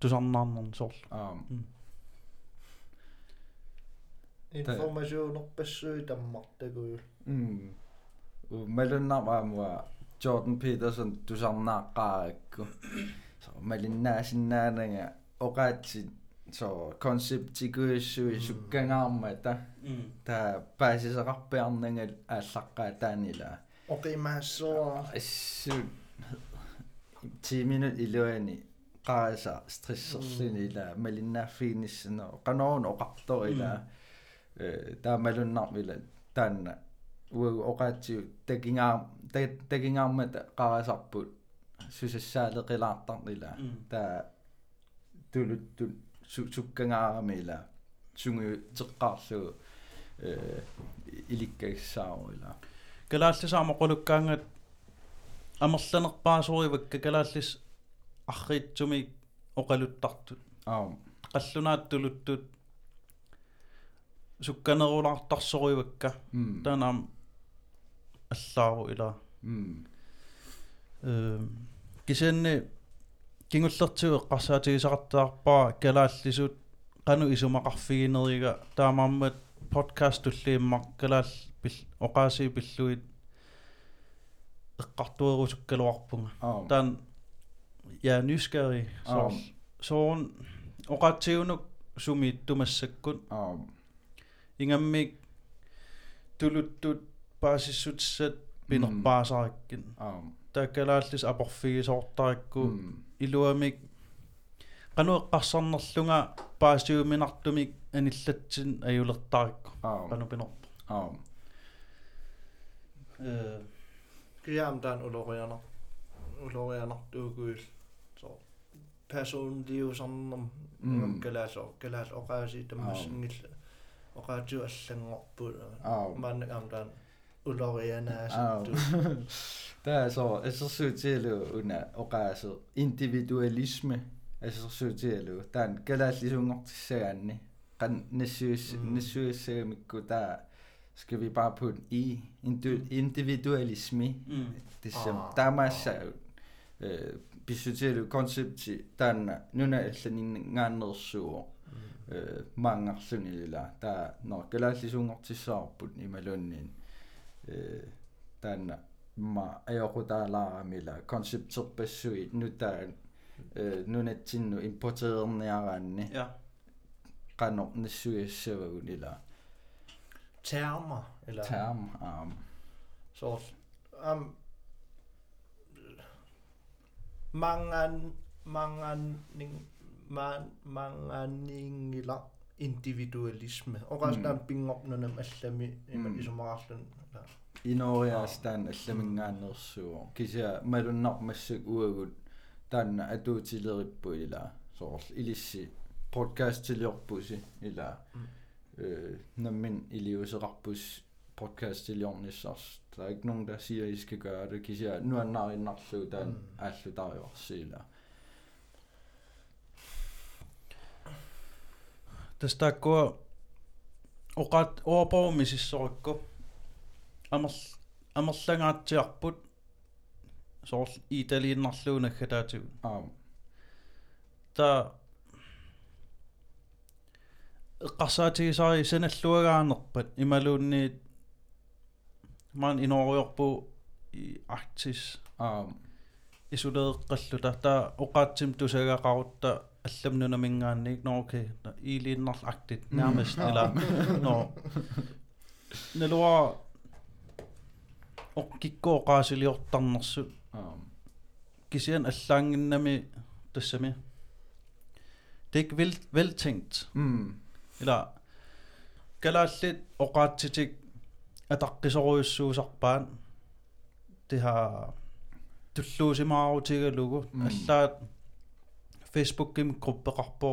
S1: тусарнаарнерн
S2: соорлу
S3: информационерпассуи таммартагуй
S2: м малуннаамаа Jordan Peterson тусарнааққаакку малиннаасиннаанага (coughs) oqaatsin so konseptikuissui sukkangaarmata mm. mm. ta paasiseqarpiarnangal ааllaqqaa таанила
S3: оқимаассоо
S2: ассу 10 минут илуани qaasa stressерлини ила малиннааффииниссана qanoorun oqartor ila таамалуннармила таанна уагу оqaatsiu такингаар такингаармата qaasarput сусассаалеқилаартарнила таа mm тулутту суккангаарамила сунгу теққарлугу э иликкагссааруила
S1: калааллисаама қулуккаангат амерланерпаасуривакка калааллис арриитсуми оқалуттартут
S2: аа
S1: қаллунааттулуттут сукканерулаартарсоривакка таанам аллаару ила
S2: м
S1: э кисенни кингуллертигу эққарсаатигисақартаарпаа калааллисут кану исумақарфигинерига таамааммат подкаст туллииммар калаал пил оқааси пиллуит эққартуерусуккалуарпунга
S2: аа
S1: таан я нysgerrig
S2: Аа.
S1: så соон оқаатсигунук суми тумассаккут
S2: аа
S1: ингаммик тулуттут паасиссутсат пинерпаасариккин илуамик кануэккарсарнерлунга паасиуминартумик аниллатсин аюлертарикку канупинорпу
S2: аа
S1: э
S3: криамдан улорианер улорианартуугуил со персонлиусарнерм галаасо галаас оқааси
S2: таммассингилла
S3: оқаатиу аллангорпу аа мааннакаамдан ulovயான oh.
S2: Tämä
S3: on se syytiely on
S2: okaso
S3: individualisme. Se syytiely tän
S2: kelas
S3: lisungokseen
S2: ni kan ne syys ne skal vi bare putte i individualisme.
S3: Mm.
S2: Det som der er masser øh, besøgte koncept den
S1: nu
S2: er
S3: sådan
S2: en anden så mange sådan eller der når kelas lisungokseen så putte i melonen. Mm taanna ma ajorutaalaramila konsepterpassuit nutaan øh nunatsinnu importeerniaraanni
S1: ja
S2: qanor nassuiassavagunila
S3: Termer eller
S2: term um
S3: så am mangan manganing man manganingila individualisme og
S2: Mm.
S3: resten pingopnunam allami iman
S2: Mm. Inoriastaan ah. allamingaannersuo kisia malunnermassuk uagut. Taanna atuutillerippu ila soorl ilissi. Podcast tiliorpusi ila
S3: mm.
S2: eh, øh nammen iliuserarpus podcast tiliornissars der er ikke nogen der siger i skal gøre det kisia nu er narinnerlu taan
S3: mm.
S2: allutariorsiila
S1: Tästä kun okat амал амерлангаатсиарпут соор италииннарлуунаггатаатигу
S2: аа
S1: та эққарсаатигисари саналлуагаанерпат ималуунниит ман инориорпу и арктис
S2: аа
S1: исулеэққаллу тата оқаатсим тусагақарутта алламнунамингаанник нооке илииннарлактит
S2: наамас
S1: нила. Но нэлуа оқкиккоо qaasiliortarnersut
S2: аа
S1: kisian allaanginnami tassami det er ikke vel, veltænkt
S2: mm
S1: eller kalaallit oqaatsitik ataqqisoruissuusarpaan det har tulluusimaaruutigalugu
S2: Mm.
S1: allaat facebookim gruppeqarpo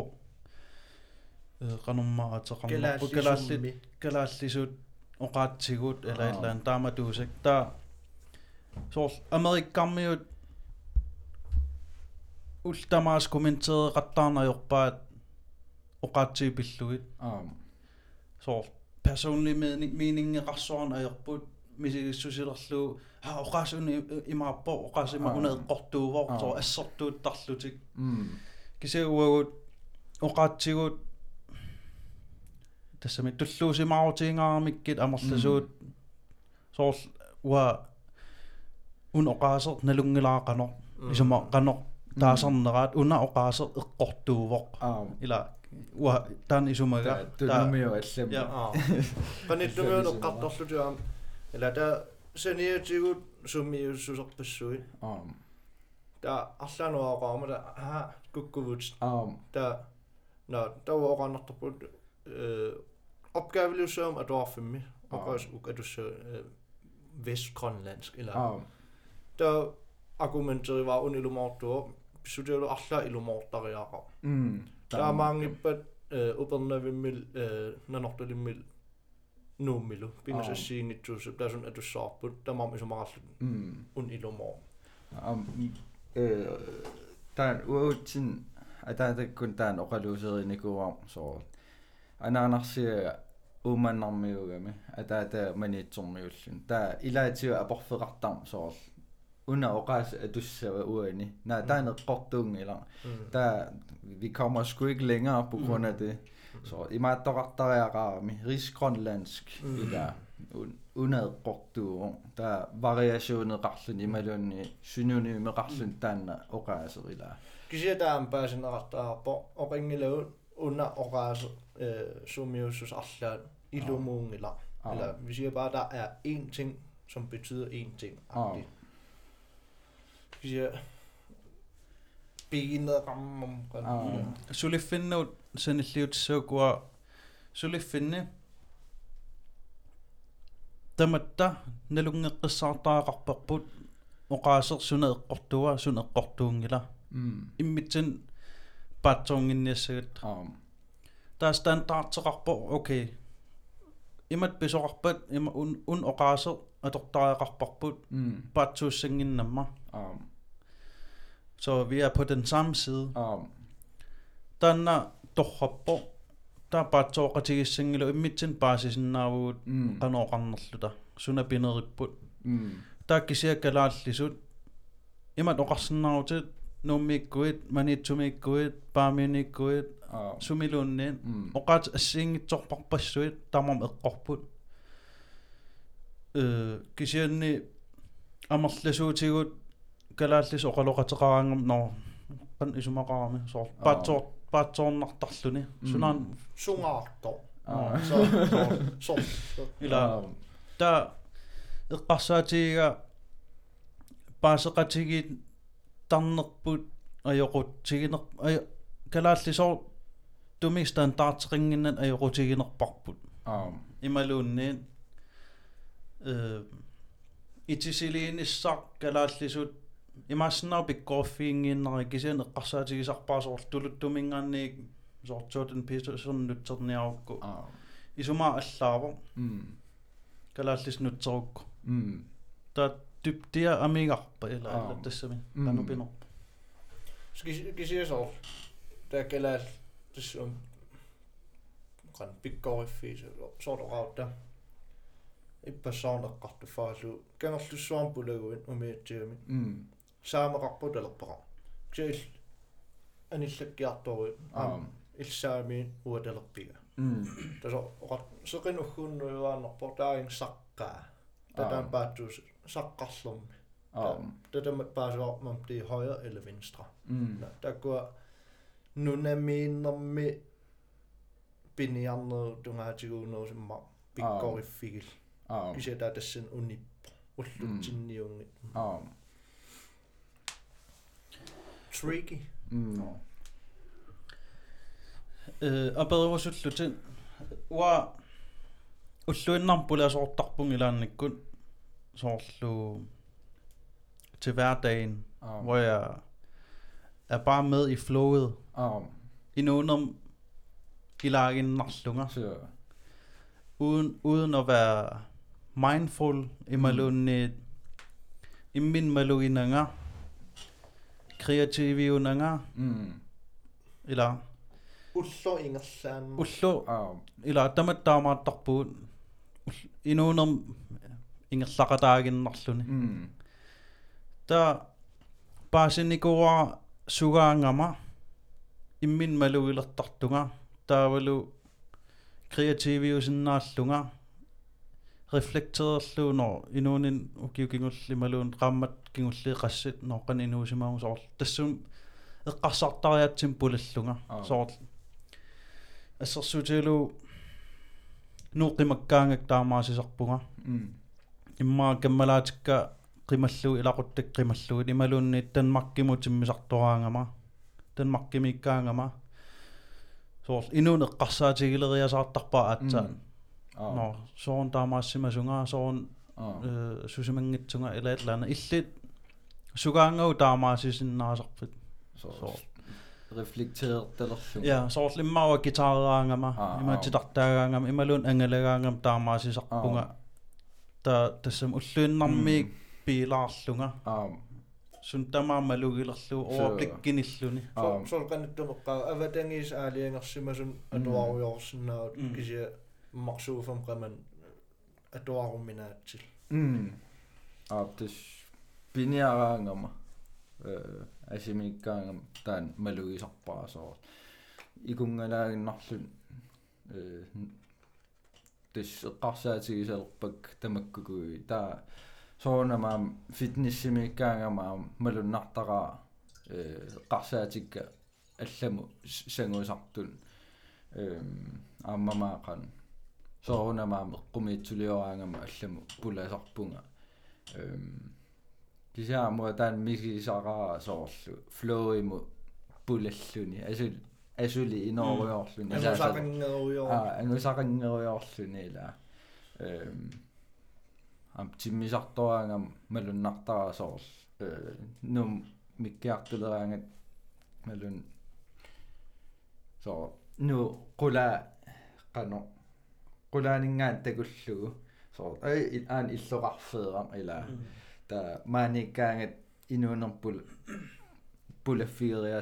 S1: qanummaatеqarnerpu kalaallit kalaallisut oqaatsiguut ah. eller et eller andet dramatuusik der så amerikkammiut ultamaas kommenterede rattarnerjorpaat oqaatsii
S2: pillugit.
S1: Så personlig mening meningen rassornerjorput
S2: мисигиссусилерлу
S1: ха оqaasun
S2: имааппо
S1: оqaasима унаэққортуувор то
S2: ассортуутарлутик
S1: кисагуагут оqaatsiguut тассами туллуусимарутингаарамиккит амерласуут соорл уа ун оqaасер налунгилаақанор исума канор таасарнераат уна оqaасер эққортуувоқ ила уа таан исумага
S2: тунумио аллами
S1: паниллумиун
S3: эққарторлутуам ила та саниатигут суммиуссусерпассуи аам
S2: та
S3: арлаануаақаама та аа куккувут аам
S2: та
S3: на тавоқарнартарпут э opgávelysom a dorfimi agus ug a dus vestgrønlandsk eller der argumentet var un illumator så det er
S2: alle
S3: illumator jeg har der er mange på øh, uddannede øh, vi
S2: mil
S3: når nok
S2: det mil nu milu bingen så sige ni
S3: du der sådan at du så på der mamma så meget un mm. illumator
S2: øh, der er ude til at der er kun der er nok at løse det så анаанарсиа ууманнармиугами атаата маниитсормиуллун таа илаатиу апорфеқартарм соо уна оқаас атуссава уани на таанеққортуунгила таа vi kommer sgu ikke længere på grund af det så i meget toqartariaqaarami rigsgrønlandsk ila unaeqqortuu ta variationeqarlun imalunni synonymeqarlun taanna oqaaserila
S3: кися таам паасинеқартаарпо оқингилавут уна оқаас э сумиуссус арлаат илумуунгила eller vi siger bare der er én ting som betyder én ting
S2: Ah.
S3: vi siger benet rammum
S2: Ah.
S1: сулиффиннут саниллиутсуукуа сулиффинни таматта налунгеққиссаартаақарпарпут оқаасер сунеэққортуа сунеэққортуунгила
S2: mm
S1: иммитсин паатсоонгинниассагат
S2: um
S1: таа стандартеқарпо окей имат писоқарпат има ун ун оқаасер атортариақарпарпут
S2: mm
S1: паатсууссангиннамма
S2: um
S1: så vi er på den samme side
S2: um
S1: танна торраппо таа паатсооқатигиссангилу иммитсин паасисиннаавуут
S2: mm
S1: qanooqarnerluta sunapineripput
S2: mm
S1: taakkisia kalaallisut нуммиккуит
S2: манитсумиккуит
S1: пааминиккуит
S2: сумилуунниин
S1: оqaат ассиингитсорпарпассуит тамам эққорпут э кисианни амерласуутигут калааллис оқалоқатеқараангам нор пан исумақарами соор паатсоор
S3: паатсоорнартарлуни
S2: сунаан
S3: сунгаартор соор соор
S1: ила та эққарсаатигига паасеқатигит tarnerput ajoqutsiginer aj kalaallisor tumistaan taarterinnginnan ajoqutiginerparput
S2: аа
S1: ималуунниит э итисилииниссар калааллисут имааснаар пиккорфиингииннери кисиан эққарсаатигисарпаасоор тулуттумингаанниик сортуутэн писернуттерниарукку
S2: аа
S1: исумаа аллаавор
S2: м.
S1: Калааллис нутсерукку.
S2: М.
S1: Тат typtiä amigarpa ila
S2: Aa.
S1: illa tassami
S2: Mm.
S1: tanupino
S3: kisia så der gælder det som kan pikkorifi så er der rauta иппассаарнеққарту фаалу кангерлуссуарм пулагуин умиатсигами
S2: mm
S3: саамеқарпуталерпара ксил аниллаккиарторуит
S2: um
S3: илсаами уаталерпига
S2: mm
S3: тасо оқат сеқинуххууннуюаанерпо тааин саққаа татаан паатсуус saqarlum.
S2: Um.
S3: Det der bare så om, om det er højre eller venstre.
S2: Mm.
S3: Der går nuna mener med binærne, du
S2: har
S3: til noget som man begår
S2: i fil. Især der er det sådan unip. Ullutinni.
S3: Tricky.
S2: Mm.
S1: Øh, og bedre var sutlutin. Var ulluinnarpulasortarpungilaannikkun sådan til hverdagen,
S2: oh.
S1: hvor jeg er bare med i flowet.
S2: Oh.
S1: Indenom ilagin
S2: naslunger. Sure.
S1: Uden, uden at være mindful i mm. malunit i min maluinanga kreative unanga
S2: mm.
S1: eller
S3: ullo ingersan
S1: ullo
S2: eller
S1: damat damat takbun inunum ingerlaqataaginnarluni
S2: mm
S1: ta paasinikuwa sugaangama immin maluilertartunga taavalu kreativiusinnaallunga reflektererluunor inuunin ukiukingullimaluun qaammat kingulli qassit noqqan inuusimaamu soor tassum eqqarsartariatsim pulallunga
S2: Ah.
S1: soor assersuutilu nuuqimakkaangak taamaasisarpunga
S2: mm
S1: иммаа каммалаатикка qimalluu ilaquttak qimalluun imaluunni tanmarkimu timmisartoraangama tanmarkimiikkaangama soors inuun eqqarsaatigileeriasaartarpaa
S2: aatsaan
S1: no soorun
S2: taamaassimasungaa
S1: soorun susimangitsunga ilaallaana illit sugaangau taamaasisinnaasarpit
S2: soors reflekteertalerlu
S1: ja
S2: soors
S1: immaua
S2: gitaaraangama
S1: imatitaartaagaangama imaluun angalagaangam taamaasisarpunga та тассам уллуиннармиик
S2: пилаарлунга.
S1: Аа сунтамаамалугилерлу overblikkinilluni
S3: аа сор канаттумеққаа аватангис аалиангерсимасун атуаруйорсинаут
S1: кисия
S3: марсууфам каман атуаруминаатсил. М
S2: аа тиш пиниараангама э асимиккаангам таан малугисарпарасоо икунгалаагиннарлун э тис эққарсаатигисалерпак тамаккукуи таа соонамаам фитнессимиккаангамаам малуннартараа э эққарсаатикка алламу сангуисартун эм ааммамаақан соонамаам эққумиитсулиораангама алламу пуласарпунга эм кисаамуа таан мисисараа соорлу. Флоиму пулаллуни. Асул асули иноориорлуни
S3: Anusaqangeruyor.
S2: а ангусақангеруйоорлуни ила эм ам тиммисартораангам малуннартара соорл э нум миккиартулераангат малун со ну кула qano qulaaningaan takullugu so ai aan illoqarfeeram ila ta maanikkaangat inuunerpul pulaffiiria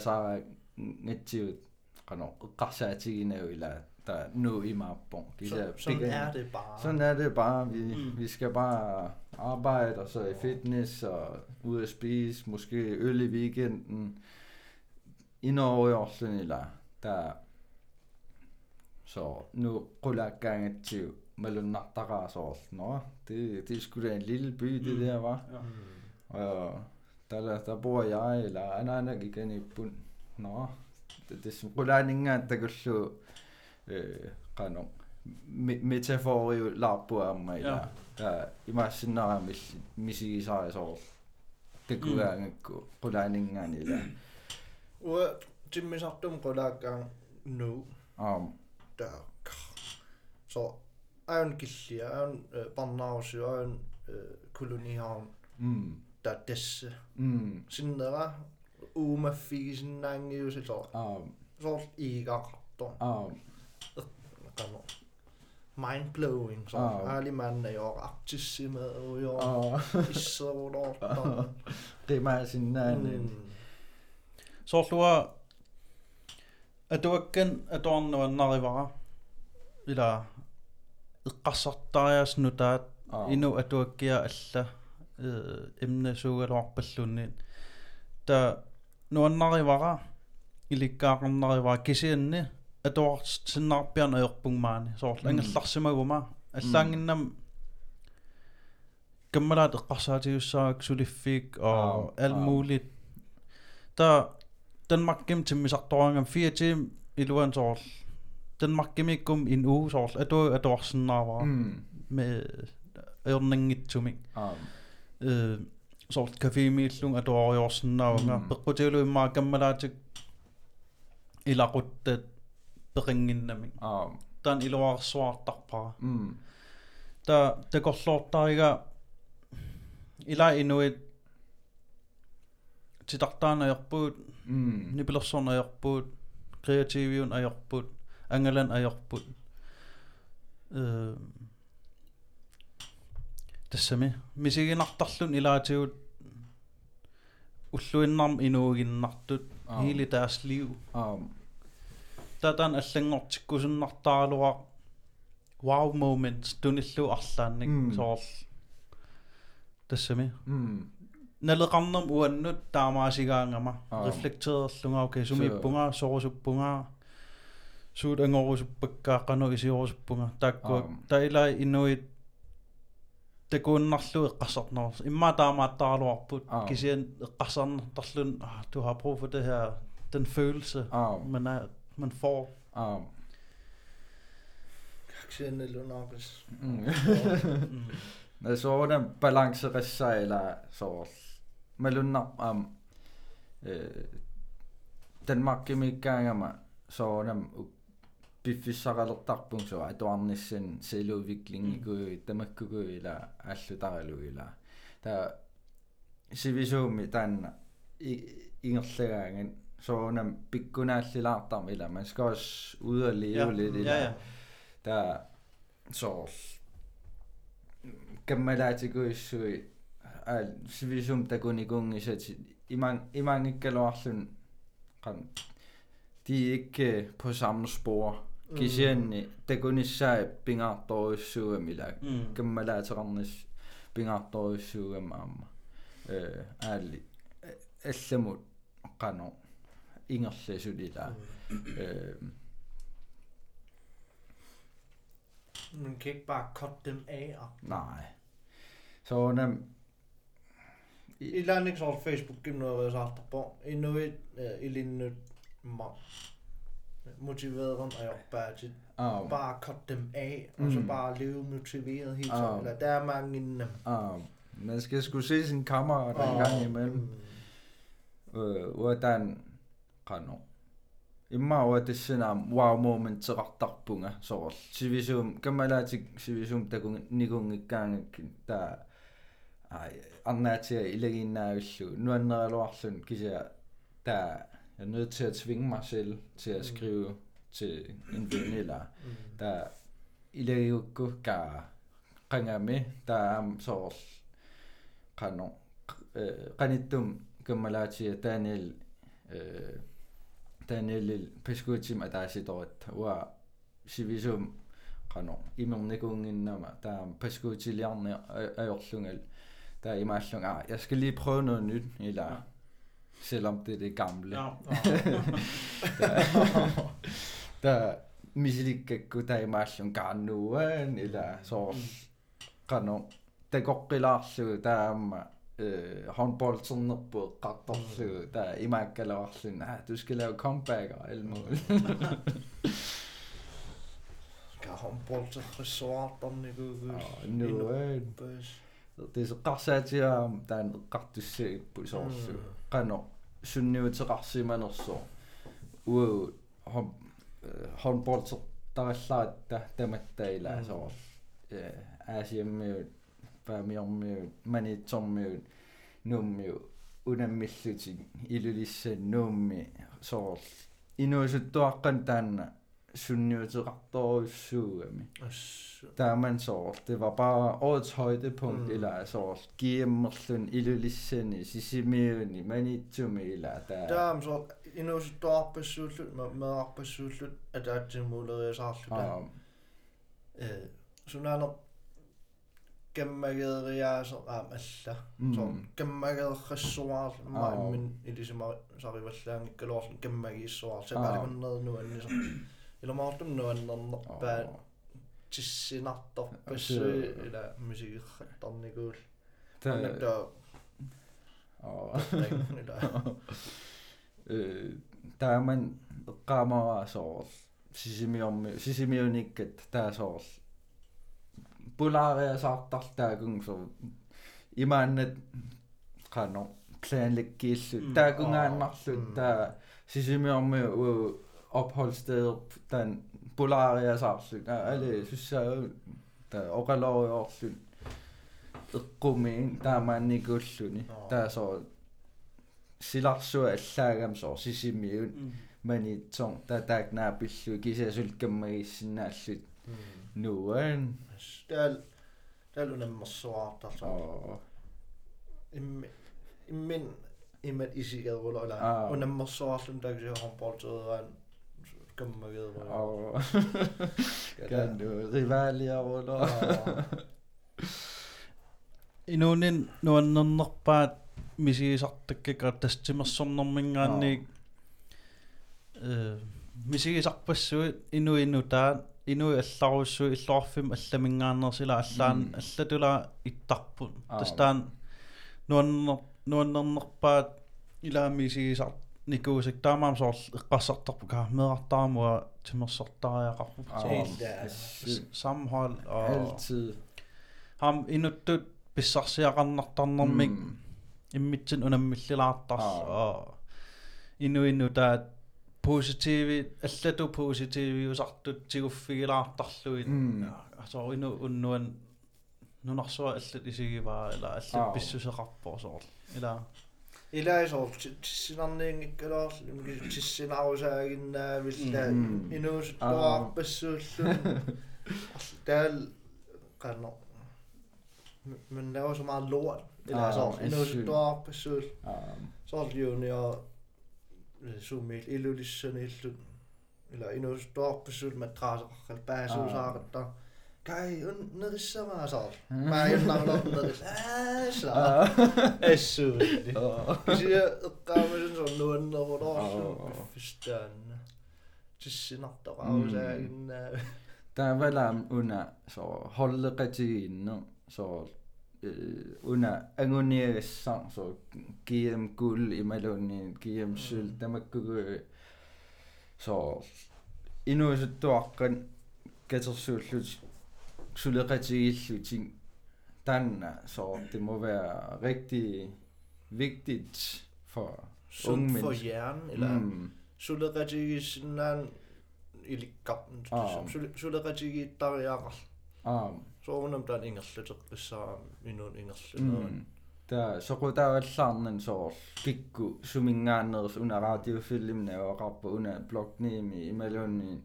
S2: saara ngatsiut qano eqqarsaatiginau ila ta nu imaapporn
S3: Så, sådan er det bare.
S2: sådan er det bare. Vi,
S1: Mm.
S2: vi skal bare arbejde, og så i fitness, og ud at spise, måske øl i weekenden. I Norge også, eller der... Så nu ruller jeg gang til så også. Nå, det, det er sgu da en lille by, det
S1: Mm.
S2: der, var.
S1: Ja.
S2: Og der, der bor jeg, eller en anden igen i bund. Nå, тис qulaaninngaa takulluu э qano метафориу лаарпуаама ила та э,
S1: имаассиннараамилли
S2: мисигисаариасоор такугаангакку qulaaninngaani ила уа тиммисартум qulaakkaa
S3: ну. Аам таа со
S2: аун
S3: киллиа аун парнаарусиу э, аун э, колониаун м
S2: таттасса
S3: м синнера
S2: uma
S3: fiisinangiu se so so iga
S2: to
S3: kanu mind blowing so ali man ne jo artissima jo
S2: so
S3: do
S2: rima
S1: sinan so lua атуаккан атуарнуаннаривара ила иккарсартариаснутаат ину атуаккиа алла эмнасугалуарпаллунни та nuannarivara ilikkaaqarnarivara kisianni atuarsinnarpian ayorpungmaani soorl angallarsimaguma аллаангиннам каммалаат эққарсаатигуссаарак сулиффик og alt muligt der Danmarkim timmisartoraangam 4 tim iluan soorl Danmarkimikkum in uge soorl atu atuarsinnaaraa
S2: mm
S1: med ørningitsumik sort kafimiillung atuariorsinnaavanga
S2: mm.
S1: peqqutiulu immaakkammalaatik ilaquttat peqinginnamik
S2: aa ah.
S1: tan iluarsuartarpara
S2: mm.
S1: Ta takorlortariga ila inuit
S2: титартаанаерпуут
S1: нипилерсорнаерпуут креативиун аерпут ангалан аерпут э тассами мисигинартарлун илаатигут уллуиннарм инуугиннартут ah. hiili тааслиу
S2: аам
S1: татан аллангортиккусуннартаалуа wow moments туниллу арлаанник соорл тассами налеқарнам уаннут таамаасигаангама рефлектерерлунгаа окей сумиппунгаа сорусуппунгаа суут ангорусуппаккааққану исиорусуппунга
S2: таакку
S1: таилай инуит takuunnarluu eqqassarnerus imma
S2: taamaattaarluarput
S1: kisian eqqassarnertarlun ah, du har brug for det her den følelse man er, man får.
S2: Oh.
S3: Kaksinelunarpis.
S2: Mm. (laughs)
S1: Mm.
S2: na så den balance resejler så mellem um, øh, Danmark i mig gange så den piffissaqalertarpung så atuarnissan seludviklingiku tamakkuku ila allutaralu ila ta sivisuumi taanna ingerlagaangan så on pikkunaallilaartarmila man skal også ud og leve
S1: Ja,
S2: lidt i
S1: ja,
S2: det.
S1: ja.
S2: Der så каммалаатикуиссуи аа сивисум такуникунгисати иман имангиккалуарлун qan de er ikke på samme spor. Kisianni takunissai pingaartoruissuugamila
S1: Mm.
S2: каммалаатерарнис pingaartoruissuugama аама э аалли алламут qano ingerlasulila э
S3: Man kan ikke bare cut dem af. og-
S2: nej så nem
S3: Illä on yksi ollut Facebook-gymnasium saattaa på. I nuit ilinnyt ma. Motiveret og bare til
S2: ah
S3: bare cut dem af, og så
S2: Mm.
S3: bare leve motiveret hele
S2: Ah.
S3: tiden. Eller der er mange inden dem.
S2: ah man skal skulle se sin kammerat en gang imellem øh hvordan qano imma wa tissinam wow moment terartarpunga soor sivisum kammalaatik sivisum takung nikungikkaangak ta ai arnaatia ilaginnaagallu nuanneraluarlun kisia ta jeg er nødt til at tvinge mig selv til at skrive til en ven eller der ilagiukku ka qangami ta am soor qano qanittum kammalaatia taanil øh Daniel Peskutim ataasitorut ua sivisum qano imernikunginnama taa Peskutiliarni ajorlungal taa imaallung ah jeg skal lige prøve noget nyt eller selvom det er det gamle.
S1: Ja. (laughs)
S2: der misilikakku taa imaallung kaannuan eller så qano takoqqilaarlugu taamma håndboldsernerpå qattorlugu taa imaakkaluarlun ah du skal lave comeback og alt muligt. (laughs)
S3: Skal håndbold til resorterne, gud.
S2: og nuan тисеққарсаатиаам таан эққартуссаиппу соорсу қано сунниутеқарсиманерсоо уу хом хонболт
S3: тараллаатта
S2: таматтаила соорл э аасиаммиут паамиормиут манитсормиут нууммиу унаммиллутик илулисса нуумми соорл инуусуттуаққан таанна man så, det var bare årets højdepunkt,
S3: Mm.
S2: eller så, giemmerlun ilulissani, sisimiuni, manitsumi, eller der...
S3: Der er så endnu så dårpe sultlut med med oppe sultlut at der er til mulighed så.
S2: Um,
S3: Eh, så når der gemmaget ria så ram alla. Så
S2: mm,
S3: gemmaget resort
S2: Ah.
S3: mig men i илумаартум нуаннернерпаа тиссинарторпасси ила мусигиққаттарникуул аннатта аа э тааман эққаамараасоорл сисимиорми сисимиуниккат таасоорл пулаариасаартар таагунгсо имааннат қано клаанлаккииллу таагунгааннарлу таа сисимиорми уу end når bare til sinat op besøg eller musik der ikke ud. Der
S2: der, øh, er man sisimiumi, sisimiunikket, der er så,
S1: Mm.
S3: Mm.
S2: silarsua allaagam so sisimiun
S1: Mm.
S2: manitsong ta taaknaapillu kisasulkammagissinaallut nuan
S3: Der er der er jo nemlig sort der så.
S2: og
S3: i min i mit isigad ruller eller
S2: Ah.
S3: og nemlig sort som der kan håndbold så er en gemmaget ruller.
S2: og kan du rivalia eller
S1: Inunin nuannernerpaat misigisartakkaka tastimersornermingaanniik э мисигисарпассуит ину инутаат ину алларуссу иллуарфим алламингаанерсила аллаан
S2: Mm.
S1: аллатула иттарпут
S2: Ah.
S1: тастаан нуаннер нуаннернерпаат илаамисигисар никуусик таамаам соорл эққассартарпу ка медартарамуа тимерсортариақарпу
S3: Helt der.
S1: samhold og
S2: altid
S1: ham inuttut pissarsiaqarnartarnermik
S2: Mm.
S1: иммитсин унаммиллилаартарс
S2: Аа.
S1: аа ину ину таат positiivi allatu positiiviusartut tiguffigilаартарлуит
S2: Mm.
S1: асоо ину уннуан нунарсуа аллат исигиваа ила аллат
S2: Аа.
S1: писсусеқарпоо соор ила
S3: Илаисоор тиссинарниингиккалоор тиссинарусаагиннаавилла инуусуттуаарпассууллун таал канно men der var så meget lort. Eller altså, noget stort Så er det jo, når jeg så med illu lissan illu. Eller endnu stort besøg med græs og kalbas og så der. Kai, un nirissa ma saar. Ma yunnar lot nirissa. Sa. Essu. Kisiä qaamasun so
S2: una så una anguniassang så GM guld i maloni GM syl tamakkugu så inu så tuaqqan katersuullut Zuletretjeesh Dan, så det må være rigtig vigtigt for Sundt
S3: unge mennesker. for hjernen, eller mm. Zuletretjeesh Nan ilikkappen. Zuletretjeesh Darjaral. sounam taan ingerluteqqissaram minun ingerluneran
S2: taa soqutaavallaarnan soor kikku sumingaannerus una radiofillimna uaqarpa una blogniimi imaluunniin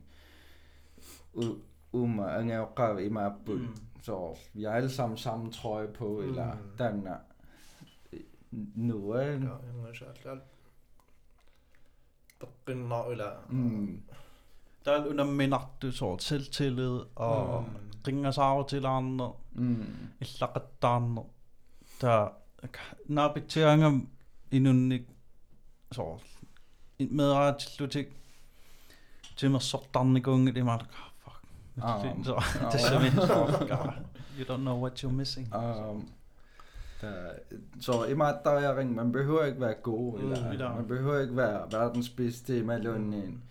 S2: Uma Angaukar Ima Abdul. Mm. Så vi har alle sammen samme trøje på, mm. eller den er noget.
S3: Ja, jeg Begynder, eller...
S1: Mm. Der er under minattu så selvtillid, og mm. ringer sig over til andre. Mm. Et slags andre. Der er bekteringer endnu ikke så med at til til mig sådan en gang det var Um, so, das um, ist. You don't know what you're missing. Um,
S2: så i meget der er ring, man behøver ikke være god, mm, eller, yeah. man behøver ikke være verdens bedste i Malonien,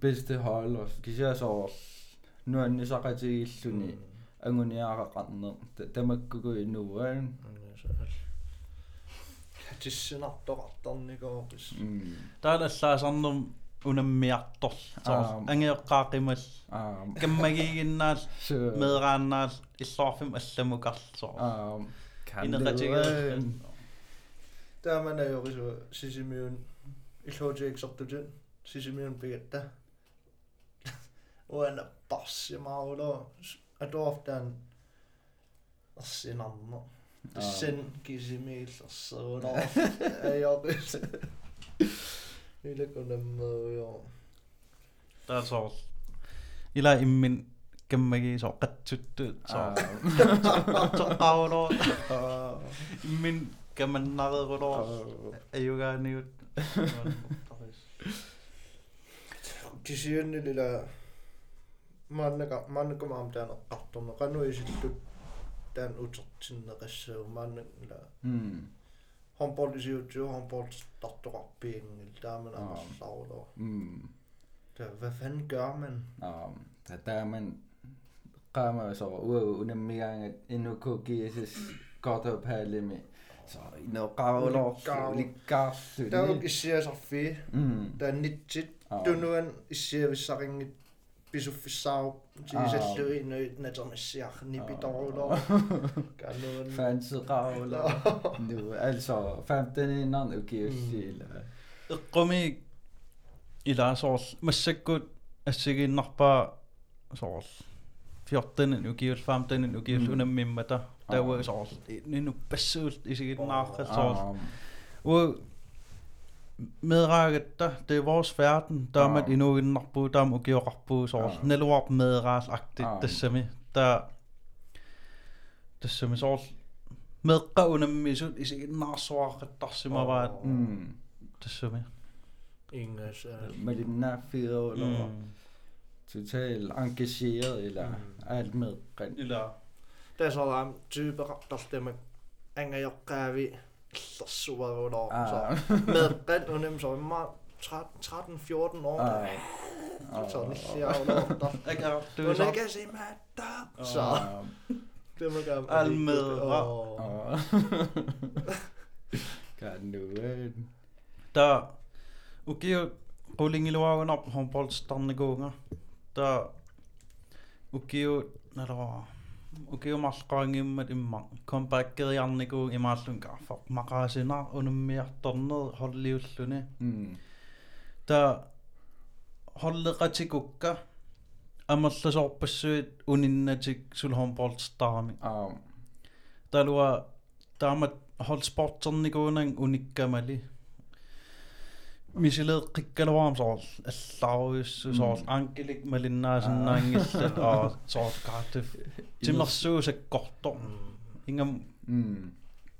S2: bedste hold, og kisya så, nu er det så rigtig sunni, angående jeg
S3: har
S1: rendet, det må gå i nu, ikke? Tissinaattorattarnikoorpis. Täällä saa sanonut унаммиарторл ангеэққаақимал каммагигиннаал медрааннаал иллоорфим алламукарлсоо
S3: инеқатигаа таамана йорису сисимиун иллуутииксортутун сисимиун пигатта uana passimaulo adorftan assinammo sen kisimiillersuuno விலகுடமையோ தசோஸ்
S1: ఇలా ఇమ్మిన్ కెమ్మగి సొక్క చుట్టూ అవును ఇమ్మిన్ కెమ్మన్నది కూడా అయ్యో కానీ
S3: kisiinni lila maannaka maannaka maamtaan qartorneqanu isillut taan utertinneqassau maannak ila mm håndboldisiutju, håndboldsdoktoropbingen, der er man også. Mm. Der, hvad fanden gør man?
S2: Um, der, der er man rammer så ud under mere end endnu KGS godt op her lidt med. Så i noget gavler, lidt gavler.
S3: Der er jo ikke især så fedt. Der er nittit. Du nu en især hvis så
S2: ringe писуффиссааруп тигисаллуи нуит натермиссиар нипиторулоо калуун фансеқарулоо ну altså 15 иннарн укиуллиила
S1: эққуми илаасоорл массаккут ассигииннарпаа соорл 14 укиул 15 укиул унаммиммата тауа соорл нину пассуул исигиннаарқал соорл уу medraagetta det er vores verden. Der med endnu en nappu der må give rappu så neluap medras agtigt det som der det som så med qawna misut is ikke naswaq tassima var det som
S3: English
S2: med din nafiro eller total engageret eller alt med
S3: eller det er så der type der stemmer angajokkaavi suarudor. Ah. Så med rent og nemt, så var meget 13-14 år. Ah. Så det jeg der. Jeg kan du så. kan se mig der. Så. Det må gerne.
S1: Al med.
S2: Kan du
S1: Der Ukio rolling iluagan op håndboldstande gånger. Der Ukio när det var ukiumarqaangiummat imma comeback-geriarniku imaallun kaarfaq maqaasina unummiartorneri holliulluni
S2: mm
S1: ta holleqatikukka амерласоорпассуит униннатик сулхомболтстарами
S2: аа
S1: талуа таамат холспортерникуунан униккамали мисилеэ қиккалуарам соор аллааруйуссу соор анкилик малиннаасиннаангилла аа соор каатиф тимерсуу саккорто
S2: ингам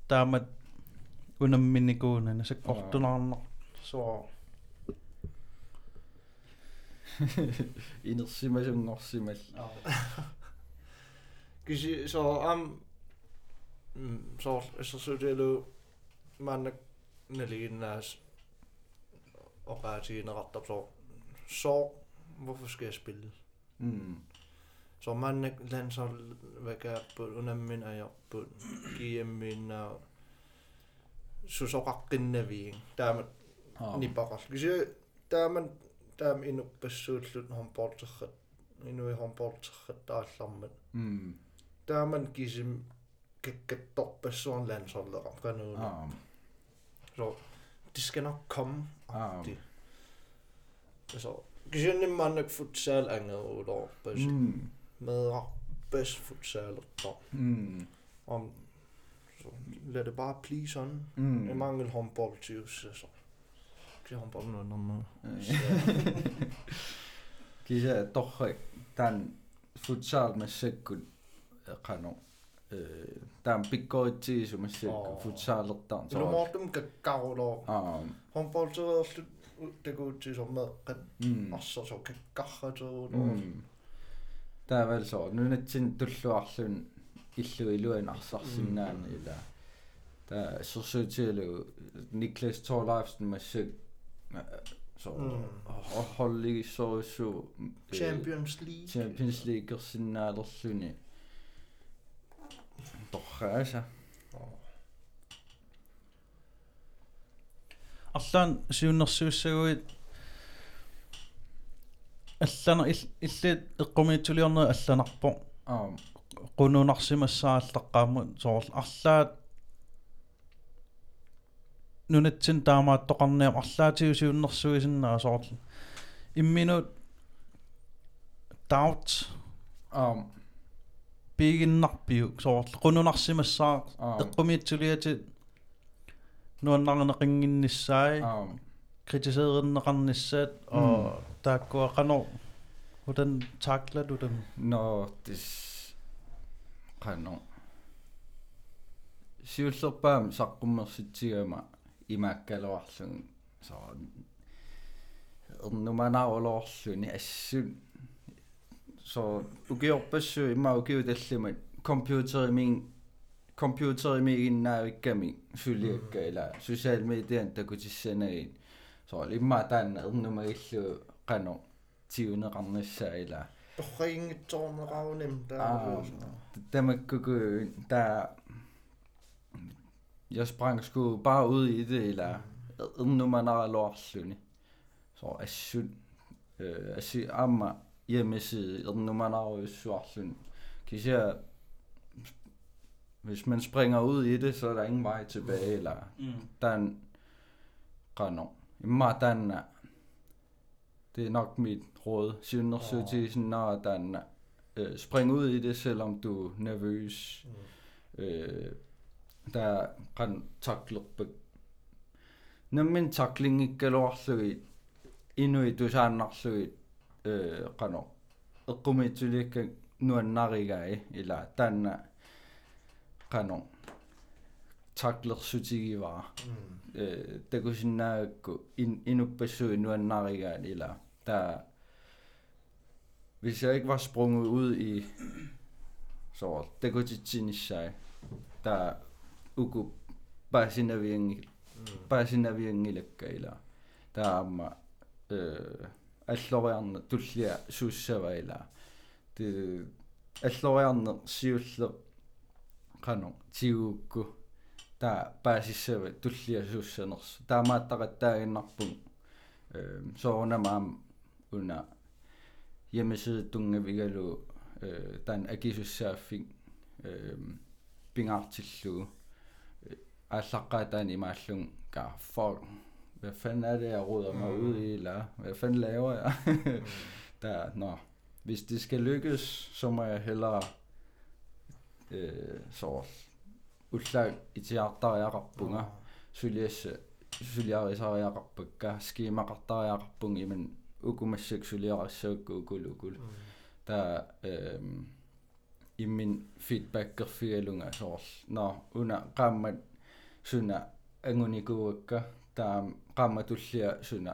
S1: таамат унамминикуунана саккортунаарнар
S3: соор инерсимасуннорсимал киси соор ам соор эссерсуутиалу мааннак налигиннаас og Rati ret så så hvorfor skal jeg spille?
S2: Mm.
S3: Så man land så hvad gør på under min er jeg på GM min så så rakken vi der man ni bare så der man der man endnu besøgt han bort så endnu han bort så der sammen. Der man gisim kan kan toppe
S2: sådan land
S3: så der kan nu. Så det skal nok komme.
S2: Ah.
S3: Det. Also, gesehen man nok futsal angel oder bus.
S2: Mm.
S3: Med bus futsal og
S2: mm.
S3: Om så lad det bare blive sådan.
S2: Mm.
S3: En mangel håndbold til så. Det håndbold noget noget.
S2: Kisa tohre tan futsal med sekund kanon. таан пиккоритсигису массакку
S3: Оо.
S2: футсаалертарн
S3: Så du må dem gavler
S2: аа
S3: håndbold så det går til som med kan
S2: mm
S3: og så så kan gaffe så
S2: mm таавал соо нунатсин туллуарлун иллу илуан арсарсиннаани ила та сорсуутиалу Niklas Torleifsen массак så холлигиссоруссуу
S3: Champions League.
S2: Champions League doch așa.
S1: аллаан сиуннэрсуссагуит аллана иллит эққумиитсулиорнер алланарпо
S2: аа
S1: qununarsimassaallaqaamut soorl arlaat nunatsin taamaattoqarniam arlaatiusiunnersuisinnaa soorl imminut doubt
S2: um
S1: пигиннарпиу соорл qununarsimassaa
S2: аа
S1: эққумиитсулиати нуаннарнеқингиннissaai
S2: аа
S1: kritiseret og der går render hvordan takler du dem
S2: no this qano siullerpaam saqqummersitigama imaakkaluarlun so ernumanarulorluni assun so ukiorpassu imma ukiutallumat computerimiin computerimiiginnaavikkami suliakka ila social median takutissanagin so imma taanna ernumagillu qano tiuneqarnissaa ila
S3: Ringtorneravnem, der
S2: Ah, Damakkuku, der... Jeg sprang sgu bare ud i det, eller nummer lorsluni. Så er synd. Øh, jeg siger, amma hjemmeside, nummer lorsluni. Kan I se, hvis man springer ud i det, så er der ingen vej tilbage, eller
S1: mm.
S2: der er en den er, det er nok mit råd. Synder så til sådan, når den er, øh, spring ud i det, selvom du er nervøs. Øh, der kan takle. Når min takling ikke lov så endnu i du så eller er var. Øh, det kunne sådan gå ind endnu besøg nu en narigai eller der hvis jeg ikke var sprunget ud i så sig der uku pääsinäviengi pääsinäviengilekka ila. Taama øh аллориарне туллиа сууссаваила ти аллориарне сиулле канон тигуукку та паасиссава туллиа сууссанерс таамааттaqattaaginnarpung э соонамаам уна ямисэ тунгавигалу э таан акисуссааффин э пингаартиллугу ааллаққаатаани имааллун каа фор hvad fanden er det jeg råder mig ud i eller hvad fanden laver jeg? (laughs) Der nå. Hvis det skal lykkes så må jeg hellere øh, så utlag itiartariaqarpunga suliassa suliarisariaqarpakka skiimaqartariaqarpung iman ukumassuk suliarissaukku ukulukul ta ehm immin feedbackerfialunga soorl no una qaammat suna angunikuukka таам qaammatullia suna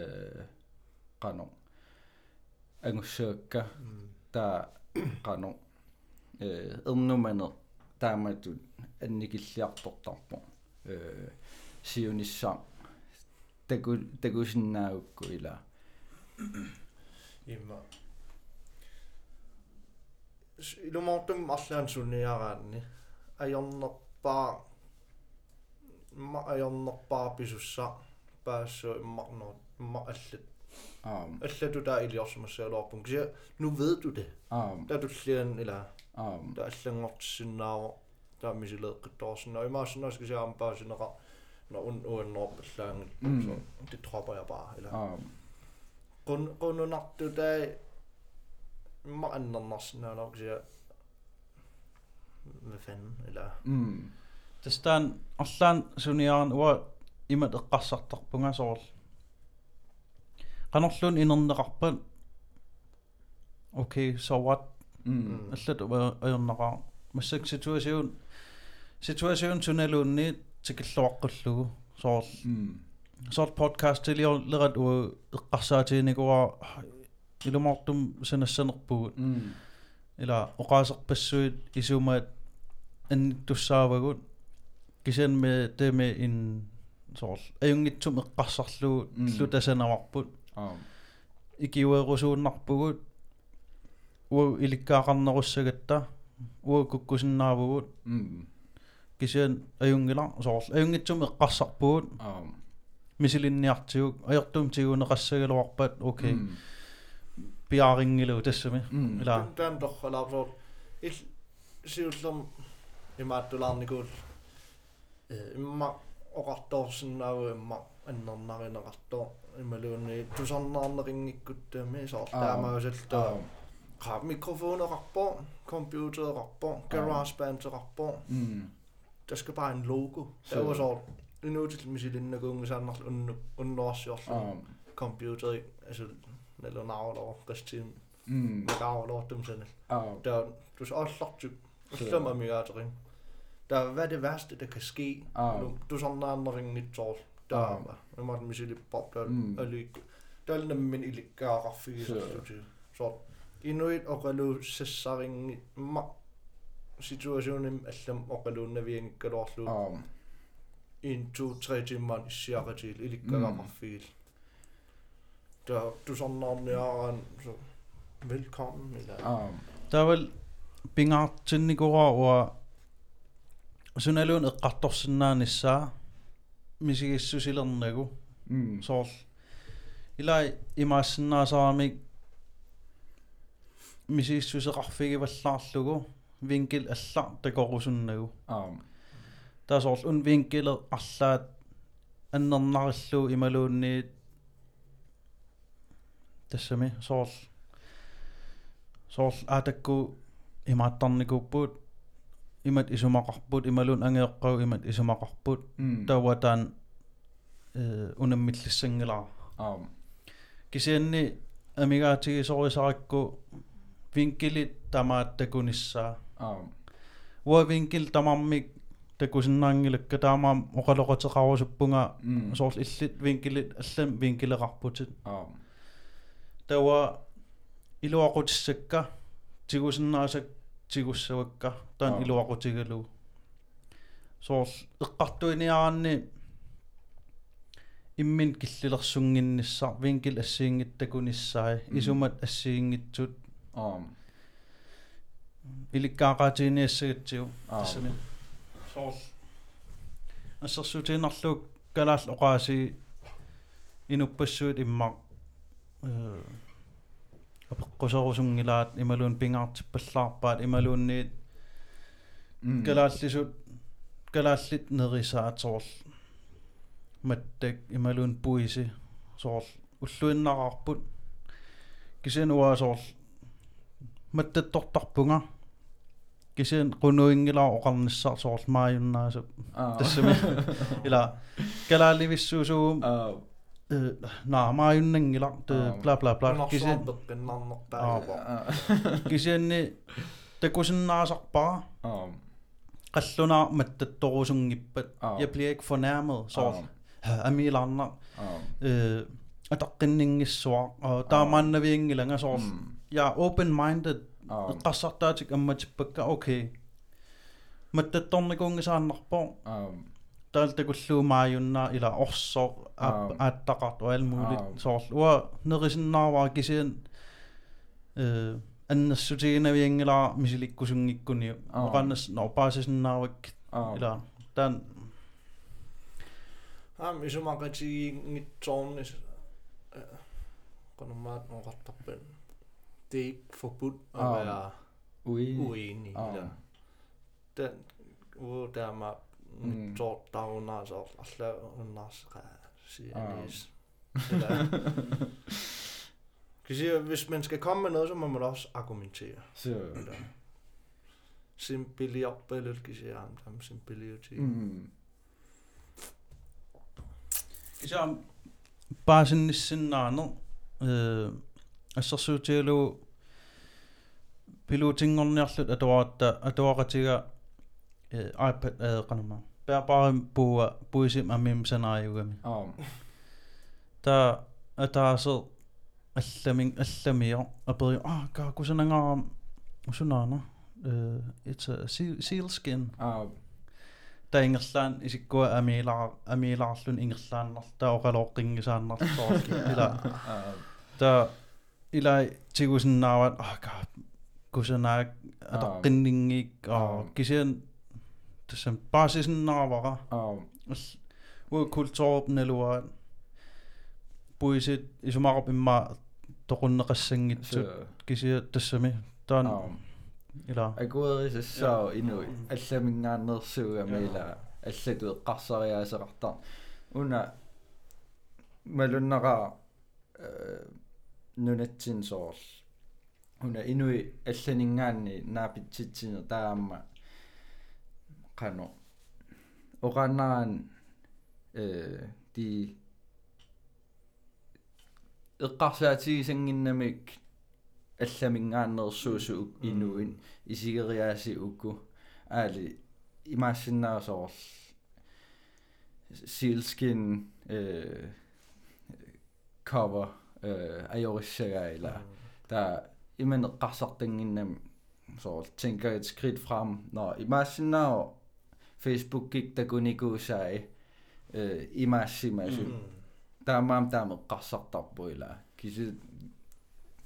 S2: э qano angussuakka taa qano э эрнумане тааматут анникиллиарторторпо э сиунissaam таку такусиннаагукку ила.
S3: Имма. Илумортум арлаан сунниараанни аёрнерпаа ma ajornerpaa pisussa paassu immarnor imma allat
S2: um
S3: allatu taa iliorsumassaluarpun kisia nu ved du det.
S2: Um
S3: der du slian eller
S2: um
S3: der allangortissinnaaro der misileeqqittorsin og imaassina skal se om bare sinera når un op slang
S2: Mm.
S3: så det dropper jeg bare eller
S2: um
S3: kun kun naktu der ma annarnarsina nok siger hvad fanden eller
S2: mm
S1: тастаан орлаан суниаран уа имат эққарсартарпунга сорл канерлуун инернеқарпат окей so what? Аллат аернеқар массак ситуасиун ситуасиун туналуунни тикиллуаққуллугу
S2: сорл
S1: сорт подкаст тилиор лерат у эққарсаатиникуа илумартум санассанерпугут ила оқаасерпассуит исумаат анниттуссаавагут кисерме теме ин соорл аюнгитсум
S2: эққарсарлуу
S1: лу
S2: тасанаварпут
S1: икиуэрусууннарпугут уу иликкаақарнеруссагатта уу куккусиннаавугут. Кисиан аюнгила соорл аюнгитсум эққарсарпугут мисилинниартигук аёртум тигунеқассагалуарпат окей. Пиарингилу тассами ила.
S3: Таан торхалаапсоор ил сиуллерм имааттулаарникуул. Imma annernarinaqartor immaluunni tusarnaarneringikkuttaami soor taamagusallua
S2: um
S3: qa mikrofoneqarpo computereqarpo garageband-eqarpo
S2: mm.
S3: Der skal bare en logo.
S2: Så-
S3: der var så inuutil misilinnakuungisaannarlu unnu unnuarsiorlu
S2: um
S3: computer altså eller naavalo qastiin
S2: mm
S3: nagaavalo sådan
S2: um
S3: der du så også lagt til
S2: Så-
S3: stemmer mig at ringe der, hvad er det værste, der kan ske?
S2: Oh.
S3: Nu, du som
S2: andra
S3: inget så döma. Nu måste man se
S2: lite
S3: bort där. Det är lite min illegala fysisk.
S2: Så
S3: inuit och relu sessaring ma situationen allam och relu när vi inte går
S2: slut.
S3: En, to, tre timmar i cirka till
S2: illegala
S3: fysisk. Der, du som nærmere så velkommen. Eller?
S2: Ah.
S1: Der er vel Bingart Tindigora og суналуун эққарторсинааниссаа мисигиссусилернагу
S2: mm.
S1: Соорл илай имаассиннаасарамик мисигиссусеқарфигиваллаарлугу винкил аллар такорусуннагу
S2: um
S1: таасоорл ун винкиле арлаат аннернариллуу ималуунниит тассами соорл соорл аатакку имааттарникууппут имат исумақарпут ималуун ангеэққау имат исумақарпут
S2: mm
S1: тауатаан э унаммиллиссангилаа
S2: um
S1: кисианни амигаатигисорисаракку винкилит тамааттакуниссаа
S2: um
S1: уа винкил тамармик такусиннаангилакка таамаам оқалоқатеқарусуппунга
S2: mm
S1: соорл иллит винкилит аллам винкилеқарпутит
S2: um
S1: тауа илуақутиссакка тигусиннаасак тигуссавакка таан илуакутигалугу соорл эққартуиниаранни иммин киллилерсунгинниссар винкил
S2: ассиингиттакуниссаа
S1: исумат ассиингитсут.
S2: Аам
S1: иликкаақаатииниассагатсигу тассани. Соорл ассерсуутиинарлуг калаал оқааси инуппассуут иммар э апеккусерусунгилаат ималуун пингаартиппаллаарпаат ималуунниит калааллисут калааллит нерисааторл маттак ималуун пуиси сорл. Уллуиннараарпут. Кисенуаасорл маттаттортарпунга. Кисен кунуингилаа оқарниссаар сорл мааюннаасап тассами. (laughs) Ила калаалливиссуусугум аа. на мааюннангила те бла бла бла кисин кисинни такусиннаасарпара qallunar mattattorusunngippat jeg bliver ikke fornærmet så amilarner øh атаққиннингиссуар аа таамааннавиингиланга соорл я open minded qassartaatik амматиппакка окей маттатторникуунгисааннарпоо таал такуллуумааюннаа ила орсоо ааттақарту ал муулит соорл уа нерисиннаарваа кисиан э аннассутигинавиангилаа мисиликкусунгиккуни оқаннас норпаасисиннаарвак ила таан
S3: ам исумақатигингитсоорнис Konomat og rettoppen. Det er ikke forbudt at ah. være uenig. uenig ah. der. Den uge der med mm. nutsoortarunaas or alla unnarsaqa sianis kan hvis man skal komme med noget, så må man også argumentere. Så. Eller, simpelig op, eller kan sige, ham tam simpelig
S1: mm. Så bare sådan en sådan andet. Øh, altså så til at pilotingerne er slet, at du var at du var rettigere iPad er ganske пуа пуисим амим санааюгами аа та атаасер алламин алламио апери а ка кусанангарам усунаана э it's a seal skin аа та ингерлаан исиккуа амиилаа амиилаарлун ингерлааннар таа оқалооққингисааннарлоо ила та илай тигусиннаават ака кусанаак атаққиннингик аа кисиан тассам паасисиннаавара аа уа культуурп налуаат пуисит исумақарп имма тоқуннеқассангитсут кисиа тассами таан
S2: ила агуэрисассаа ину алламингааннерсууга мила аллату эққарсариаасеқартар уна малуннера нунатсин соорл уна инуи алланингаанни наапитситсинер таама qano oqannaran э ди эққарсаатигисангиннамик алламингааннерсуусу инуин исигериааси укку аали имаассиннаасоорл sealskin э cover э ajorissagaila der imen qassartanginnam så tænker et skridt frem når i Facebook-ийг такуникуусаи э имассимасу таамаам таамеққарсартарпуила киси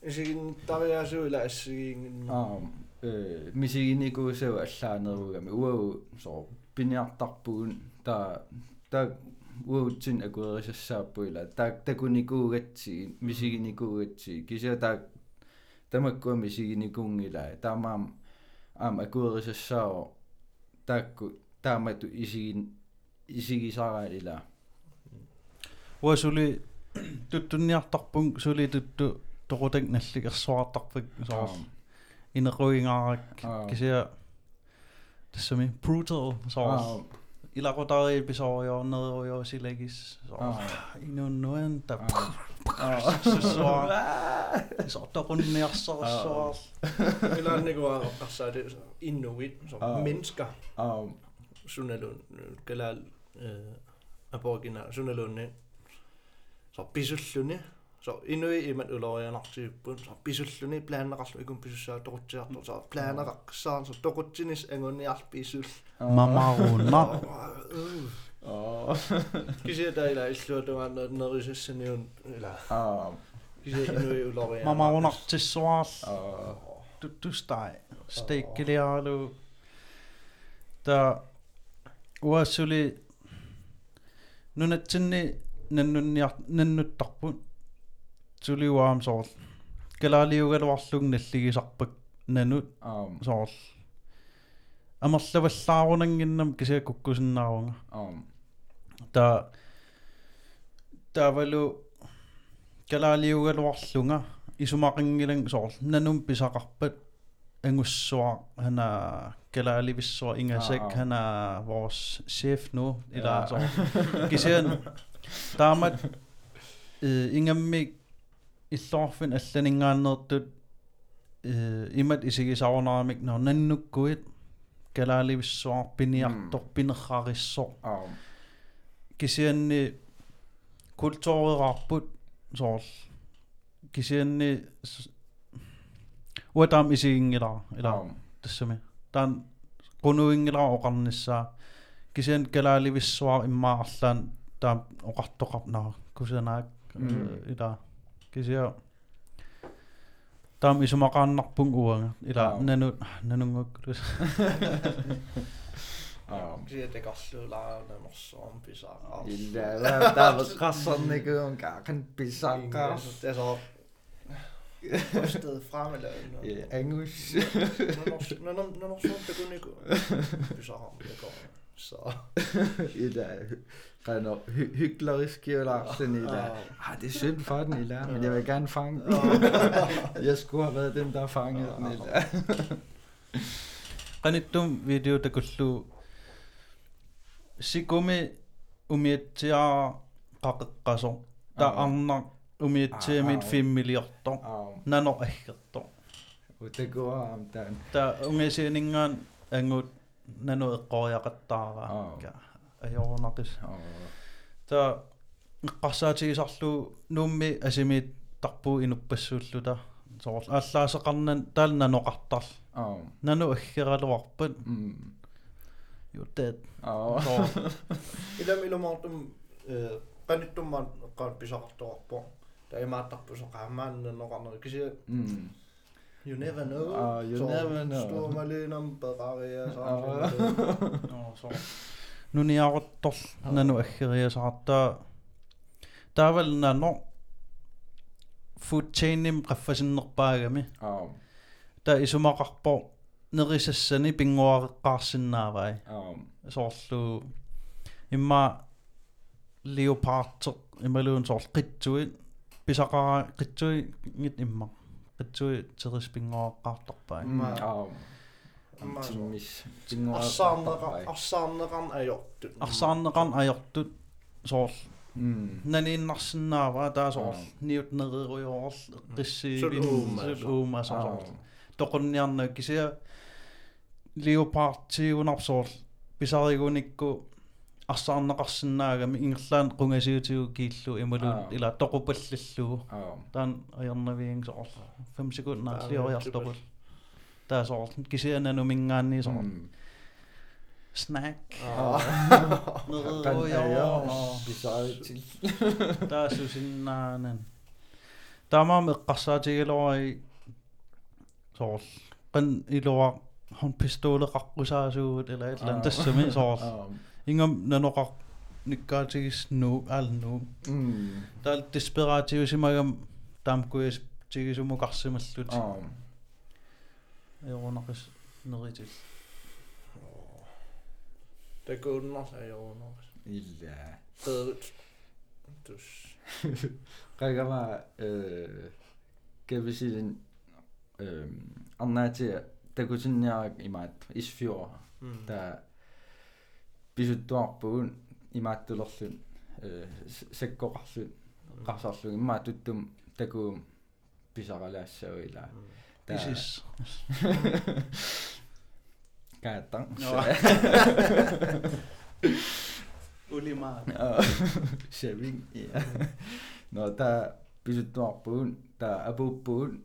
S2: исигин тариасууила ассигиин аа э мисигиникуусау аллаанеруугами уау соо
S3: пиниартарпугун таа таа
S2: уутсин акуерисассааппуила таа такуникуугатсигин мисигиникуугатсигин киси таа тамаккуа мисигиникунгилаа таамаам аам акуерисассааро таакку misiginikuugatsi kisia taak tamakkua misiginikungila taamaam aam akuerisassaao taakku taamatu isigin isigisarailila
S1: уа сули туттунниартарпун сули тутту тоқутак налликерсуартарпак соор инеруингаарак кisia тассами brutal соор ilaqutari episodio nedoyo silegis so inunnuan ta so so toqunniarsorsuar
S3: ilaannikua qarsaati innuit so mennesker sunalun kalal aborgina sunalunne so pisulluni so inui iman ulorianarsiuppun so pisulluni plaanaqarlu ikun pisussaa toqutsiartu so plaanaqaqqissaan so toqutsinis angunniarpisull mamarunna
S1: Kisiä
S3: teillä istua tämän narisessa, niin on ylä. Kisiä inui ulorianarsiuppun.
S1: Mamarunartissuas. Tuttustai. Steikkiliaalu. Tää уассули нунатсинни наннунниар наннуттарпут сулиуаам соорл. Калаалиугалуарлуг наллигисарпак нанут аам соорл. Амерлаваллаарунангиннам кисиакуккусиннаарунга
S2: аам
S1: та тавалу калаалиугалуарлунга исумақингилан соорл. Нанум писақарпат ангуссуа хана Galali Visor
S2: Ingersek, ah,
S1: ah. han er vores chef nu i
S2: ja.
S1: der så. Gesehen, damit øh, ingemme i sorfen af sendingerne, det øh, imat i sig
S2: i
S1: savnerne, men når han nu går ind,
S2: Galali
S1: Visor, Biniartor, Binharisor. Gesehen, kulturet rapput, så Gesehen, Uadam hmm. i øh, øh, sig ingen i dag, det som er. таан qunuvingilra oqarnissaa kisian kalalivissuar immaarlaan taam oqartoqarnara kusanaak
S2: ila
S1: kisia taam isumaqaannarpung uanga. Ila nanu
S2: nanungukkulusa (laughs)
S1: Dwi'n dweud
S2: gallu
S3: lawr yn osom bisar. Ie, da, da, da, da,
S2: da, da, da, da, da, da,
S3: da, da, da, da, rystet frem eller noget.
S2: angus
S3: Når når når så det kunne ikke. Bizarre det går. Så.
S2: illa qano hyklerisk Larsen illa ah det er synd for den illa men jeg vil gerne fange den (laughs) jeg skulle have været den der fangede den illa
S1: qanittum video takullu sikumi umiatsiaa qaqiqqaso ta
S2: Aa.
S1: arnar umiatsiamit
S2: Aa.
S1: 5 milliarder умиатсиамин
S2: 5 миллиортор нанор
S1: аггертор утакуаам таан та унгасиинингаан
S2: ангут
S1: нану эққориақаттаараа
S2: ажорунақис
S1: та эққарсаатигисарлу нуумми асимиит тарпуу инуппассууллута сорл ааллаасеқарнан таал
S2: наноқартар
S1: нану аггералуарпат you're dead
S2: илам
S1: иломартум
S3: э каниттуммаан эққаат писақартоқарпо pisartorpo. Der er meget på så ramman når når kan sige
S2: mm
S3: you never know.
S2: Ah, you never know.
S3: Står man lige om Bavaria så.
S1: Oo, so. Nuniaruttor nanu aggeriasartaa taaval nano food chainim qaffasinnerpaagami
S2: aam
S1: ta isumaqarpo nerisassani pinguareqqaarsinnaavai
S2: aam
S1: soorlu imma leopardter imaluun soorl qitsuit
S2: писақараа
S3: қитсуингит
S2: имма
S3: қитсуи терис пингоаққартарпаа
S1: имма амма мис
S2: пингоаққартарпаа
S1: арсаарнеқарн аёртут арсаарнеқарн
S2: аёртут
S1: соор м наниннарсинаава
S3: таа соор
S1: ниут
S3: нерируйорл
S1: иққиссиивин суума
S2: соор
S1: тоқунниарна кисия леопартиунар соор писаригуникку арсаарнеқарсинаагами ингерлаан кунгасиутигу кииллу
S2: ималуун
S1: ила
S2: тоқупаллаллугу
S1: таан аярнавиин соорл 5 секунд наарлиориартоқул таа соорл кисиананумингаанни
S2: соорл
S1: snack. Таа сусиннаанан таамаа меққарсаатигилори соорл қан илуа хон пистолеқарқусаасуугут ила иллан тассами соорл
S2: aam
S1: ингам наноқар никкаатигис ну аалну
S2: mm
S1: таал диспираативисимагам таамкуяс тигисумукарсималлут
S2: aam
S1: эронақис неритил
S3: Det går nok af jo nok.
S2: illa
S3: Det dus.
S2: qagama øh kavisilin øh annaati писуттуарпугун имааттулерлун э саккоқарлун қарсарлун имма туттум такуум писаралаассауила
S1: писис (laughs) кааттан. (laughs)
S2: Улима (laughs) шевин но та писуттуарпугун та апууппугун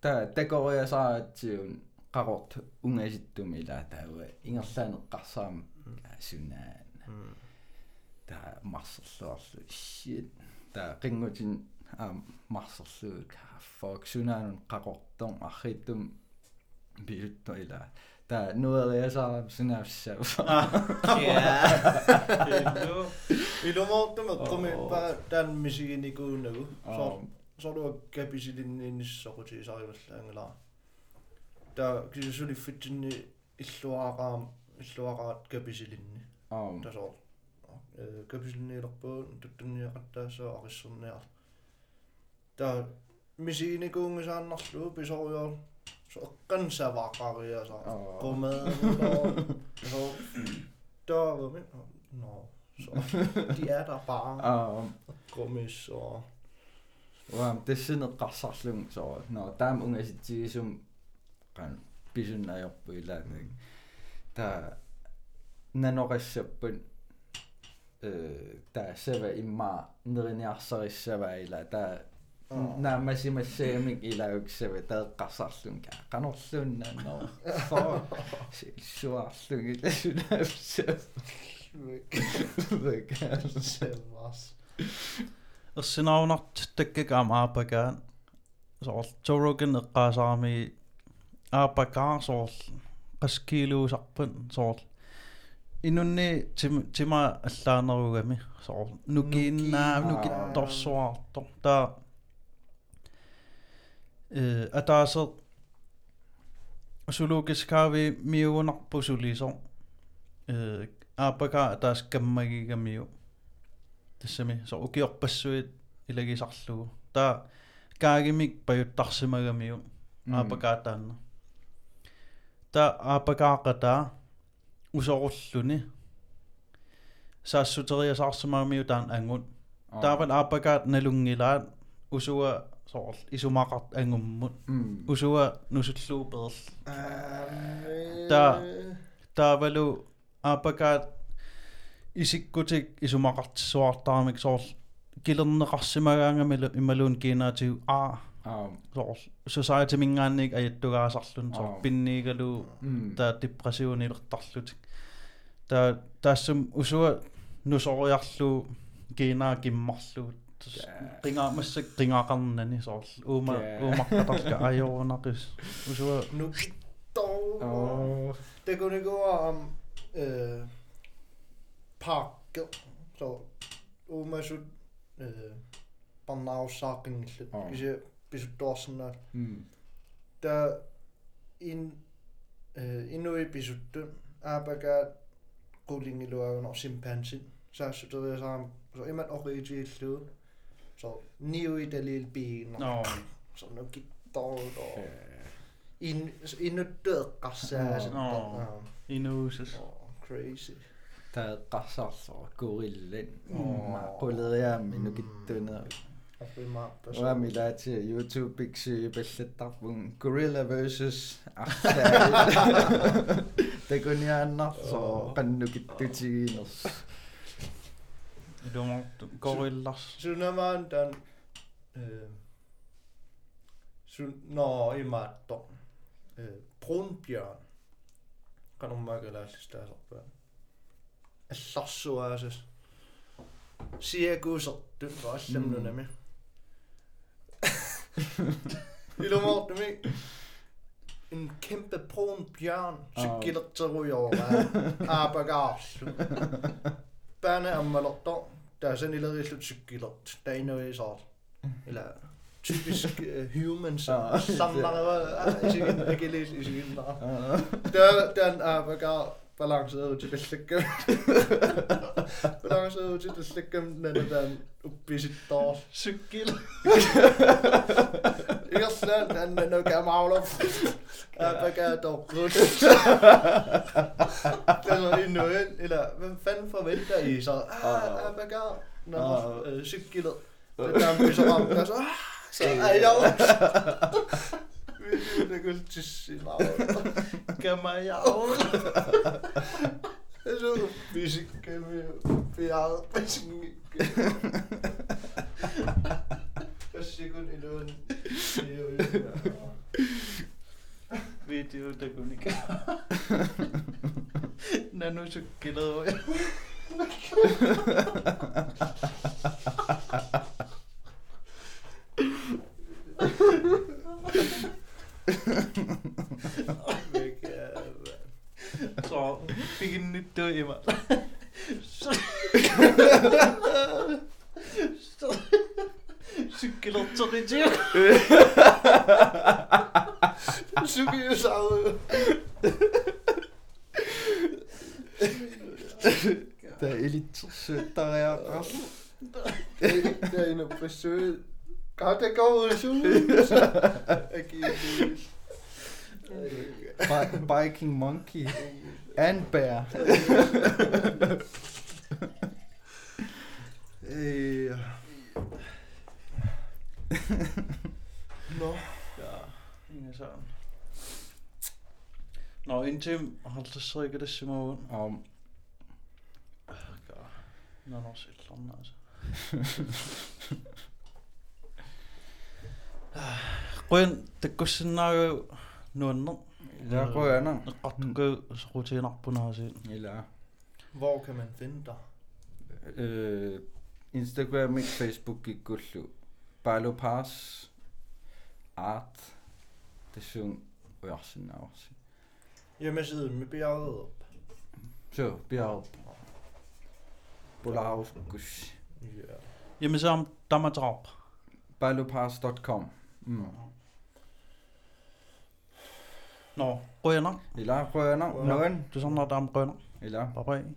S2: та такориасааатсиун qaqort ungasittum ilaataua ingerlaaneqqarsaam mm. sunaan mm. ta marserluarlu shit ta qingutin aam marserluu kaaffoq sunaanun qaqortorm arrittum biutto ilaa ta nueriasaaram sunaafssaa
S3: yeah ilumortumertumi pa taan misigini
S2: kuunagu
S3: so so lu kapisilinnissoquti isarimallaangalaa Da kysuli fittinni illuaraam illuaraat kapisilinni.
S2: Aam.
S3: Tasor. Kapisilniilerpuun tuttunniaqattaassa arisserniar. Da misiini kuungisaannarluu pisorior så eqqansavaaqaria sa. Qumad. (laughs) Så der men no. so (laughs) di er der bare.
S2: Aam.
S3: Gummis so
S2: wa det so. No, taam unga qan pisunnaajorpu ilaanik ta nanoqassappan э таасава имма неринеарсариссава ила та наамасимассаамик илаагсава таэққарсарлун ка. Канорлуунна ноо фоо суарлун иласунаавсаа лэкэрсэвас эрсинаунарт
S3: таккака
S1: амаапакаан соортсоругэн эққаасаарми soorl Joe eqqaasaarmi aapakaa soorl qaskiiluusarpan soorl inunni tim tima allaanerugami soorl nukiinnaa nukittorsuartor taa э атаасер сулукискаави миуунарпу сулисо э аапака атаас каммагигамиу тассами со укиорпассуит илагисарлугу таа каагимик паюттарсимагамиу аапакаатаанна та аапакаақатаа усоруллуни саассутериасаарсимаамиу таан ангут таавал аапакаат налунгилаат усуа соорл исумақарт ангуммут усуа нусуллуупеерл Та- таавалу аапакаат исиккутик исумақартиссуартаарамик соорл килернеқарсимагаангамилу ималуун кинаатигу аа
S2: аам
S1: соорл society мингаанник аяттугаасарлун
S2: Аа.
S1: соор пинниигалу
S2: м
S1: таа депрессионилертарлутик таа таассум усуа нусориарлу кинаа киммарлуут qinga massак qingaaqarnani soorl uuma
S2: Jaa.
S1: uumaqatarka ajorunaqis usua
S3: Nu dog.
S2: Åh.
S3: Det kunne gå om øh, pakket. Så umasut øh, barnavsakken.
S2: Åh.
S3: Hvis besut
S2: doorsunnat
S3: ta in inui pisuttu aapakaat qulingiluagunor simpansin saassutariasaaram so imat oriitiillu so niui dalil piigner
S1: no
S3: so nukit torudor in inutteeqqarsaasa
S1: no inuusus
S3: crazy.
S2: Taaqqarsarlor gorillin
S3: maaquleriaammi
S2: nukittunerik quleriaammi nukittuna
S3: Og det er meget
S2: Uami laati YouTube biksi pallattarpun gorilla versus arsaal takuniaannarso qannukittutigинерс
S1: ilumart gorillars
S3: Så når man den øh, så når i matten øh, brunbjørn kan du mærke lade sig starte op børn. Jeg så så altså siger jeg god så du var også dem nu
S2: Mm. (laughs)
S3: I du må det en kæmpe brun bjørn, så
S2: Ah.
S3: gælder det ryger bagage. Børne er malert der er sådan en lille slut cykler, der er noget i sort. Eller typisk (laughs) uh, humans,
S2: Ah.
S3: samler, jeg kan læse i sin der, den er bagage balanceret ud til det slikke. balanceret ud til det slikke, den er den uppe i sit dår.
S1: sykkel
S3: Ikke slet, den er noget gammel (laughs) aflop. Jeg bagage dog brudt. Det er sådan en noget, eller hvem fanden forventer I så? Ah, bagage. Når cyklet. Det der er så ramt, og så... ah, Så er jeg (laughs) Det går til sin
S1: gamajau
S3: Det er så fysik, fjerde, fysik. Jeg siger kun i løven.
S1: video der kunne ikke ha ha. Så fik en nyt død i mig. Sykkel otoriteter. Sykkel
S3: savet. Der er lidt sødt, der er også. Der er en frisøret. (laughs)
S2: Bi- Biking monkey. And bear.
S3: Øh. Nå.
S1: Ja, ingen sådan. Nå, indtil det så ikke det Simon.
S2: Om
S1: Nå, nå, så et eller andet, altså. Ret gå, så rutiner på noget sin.
S2: Eller
S3: Hvor kan man finde dig?
S2: øh, Instagram, Facebook i Gullu. Balo Pass. Art. Og sådan også.
S3: Hjemmesiden med bjerget op.
S2: Så, bjerg. Bolaus Gus.
S3: Ja.
S1: Jamen så om Damadrap.
S2: Balopass.com. Mm.
S1: Nå, rønner.
S2: Eller rønner.
S3: Ja.
S2: Nogen.
S1: Du sådan noget, der er rønner.
S2: Eller
S1: Bye bye.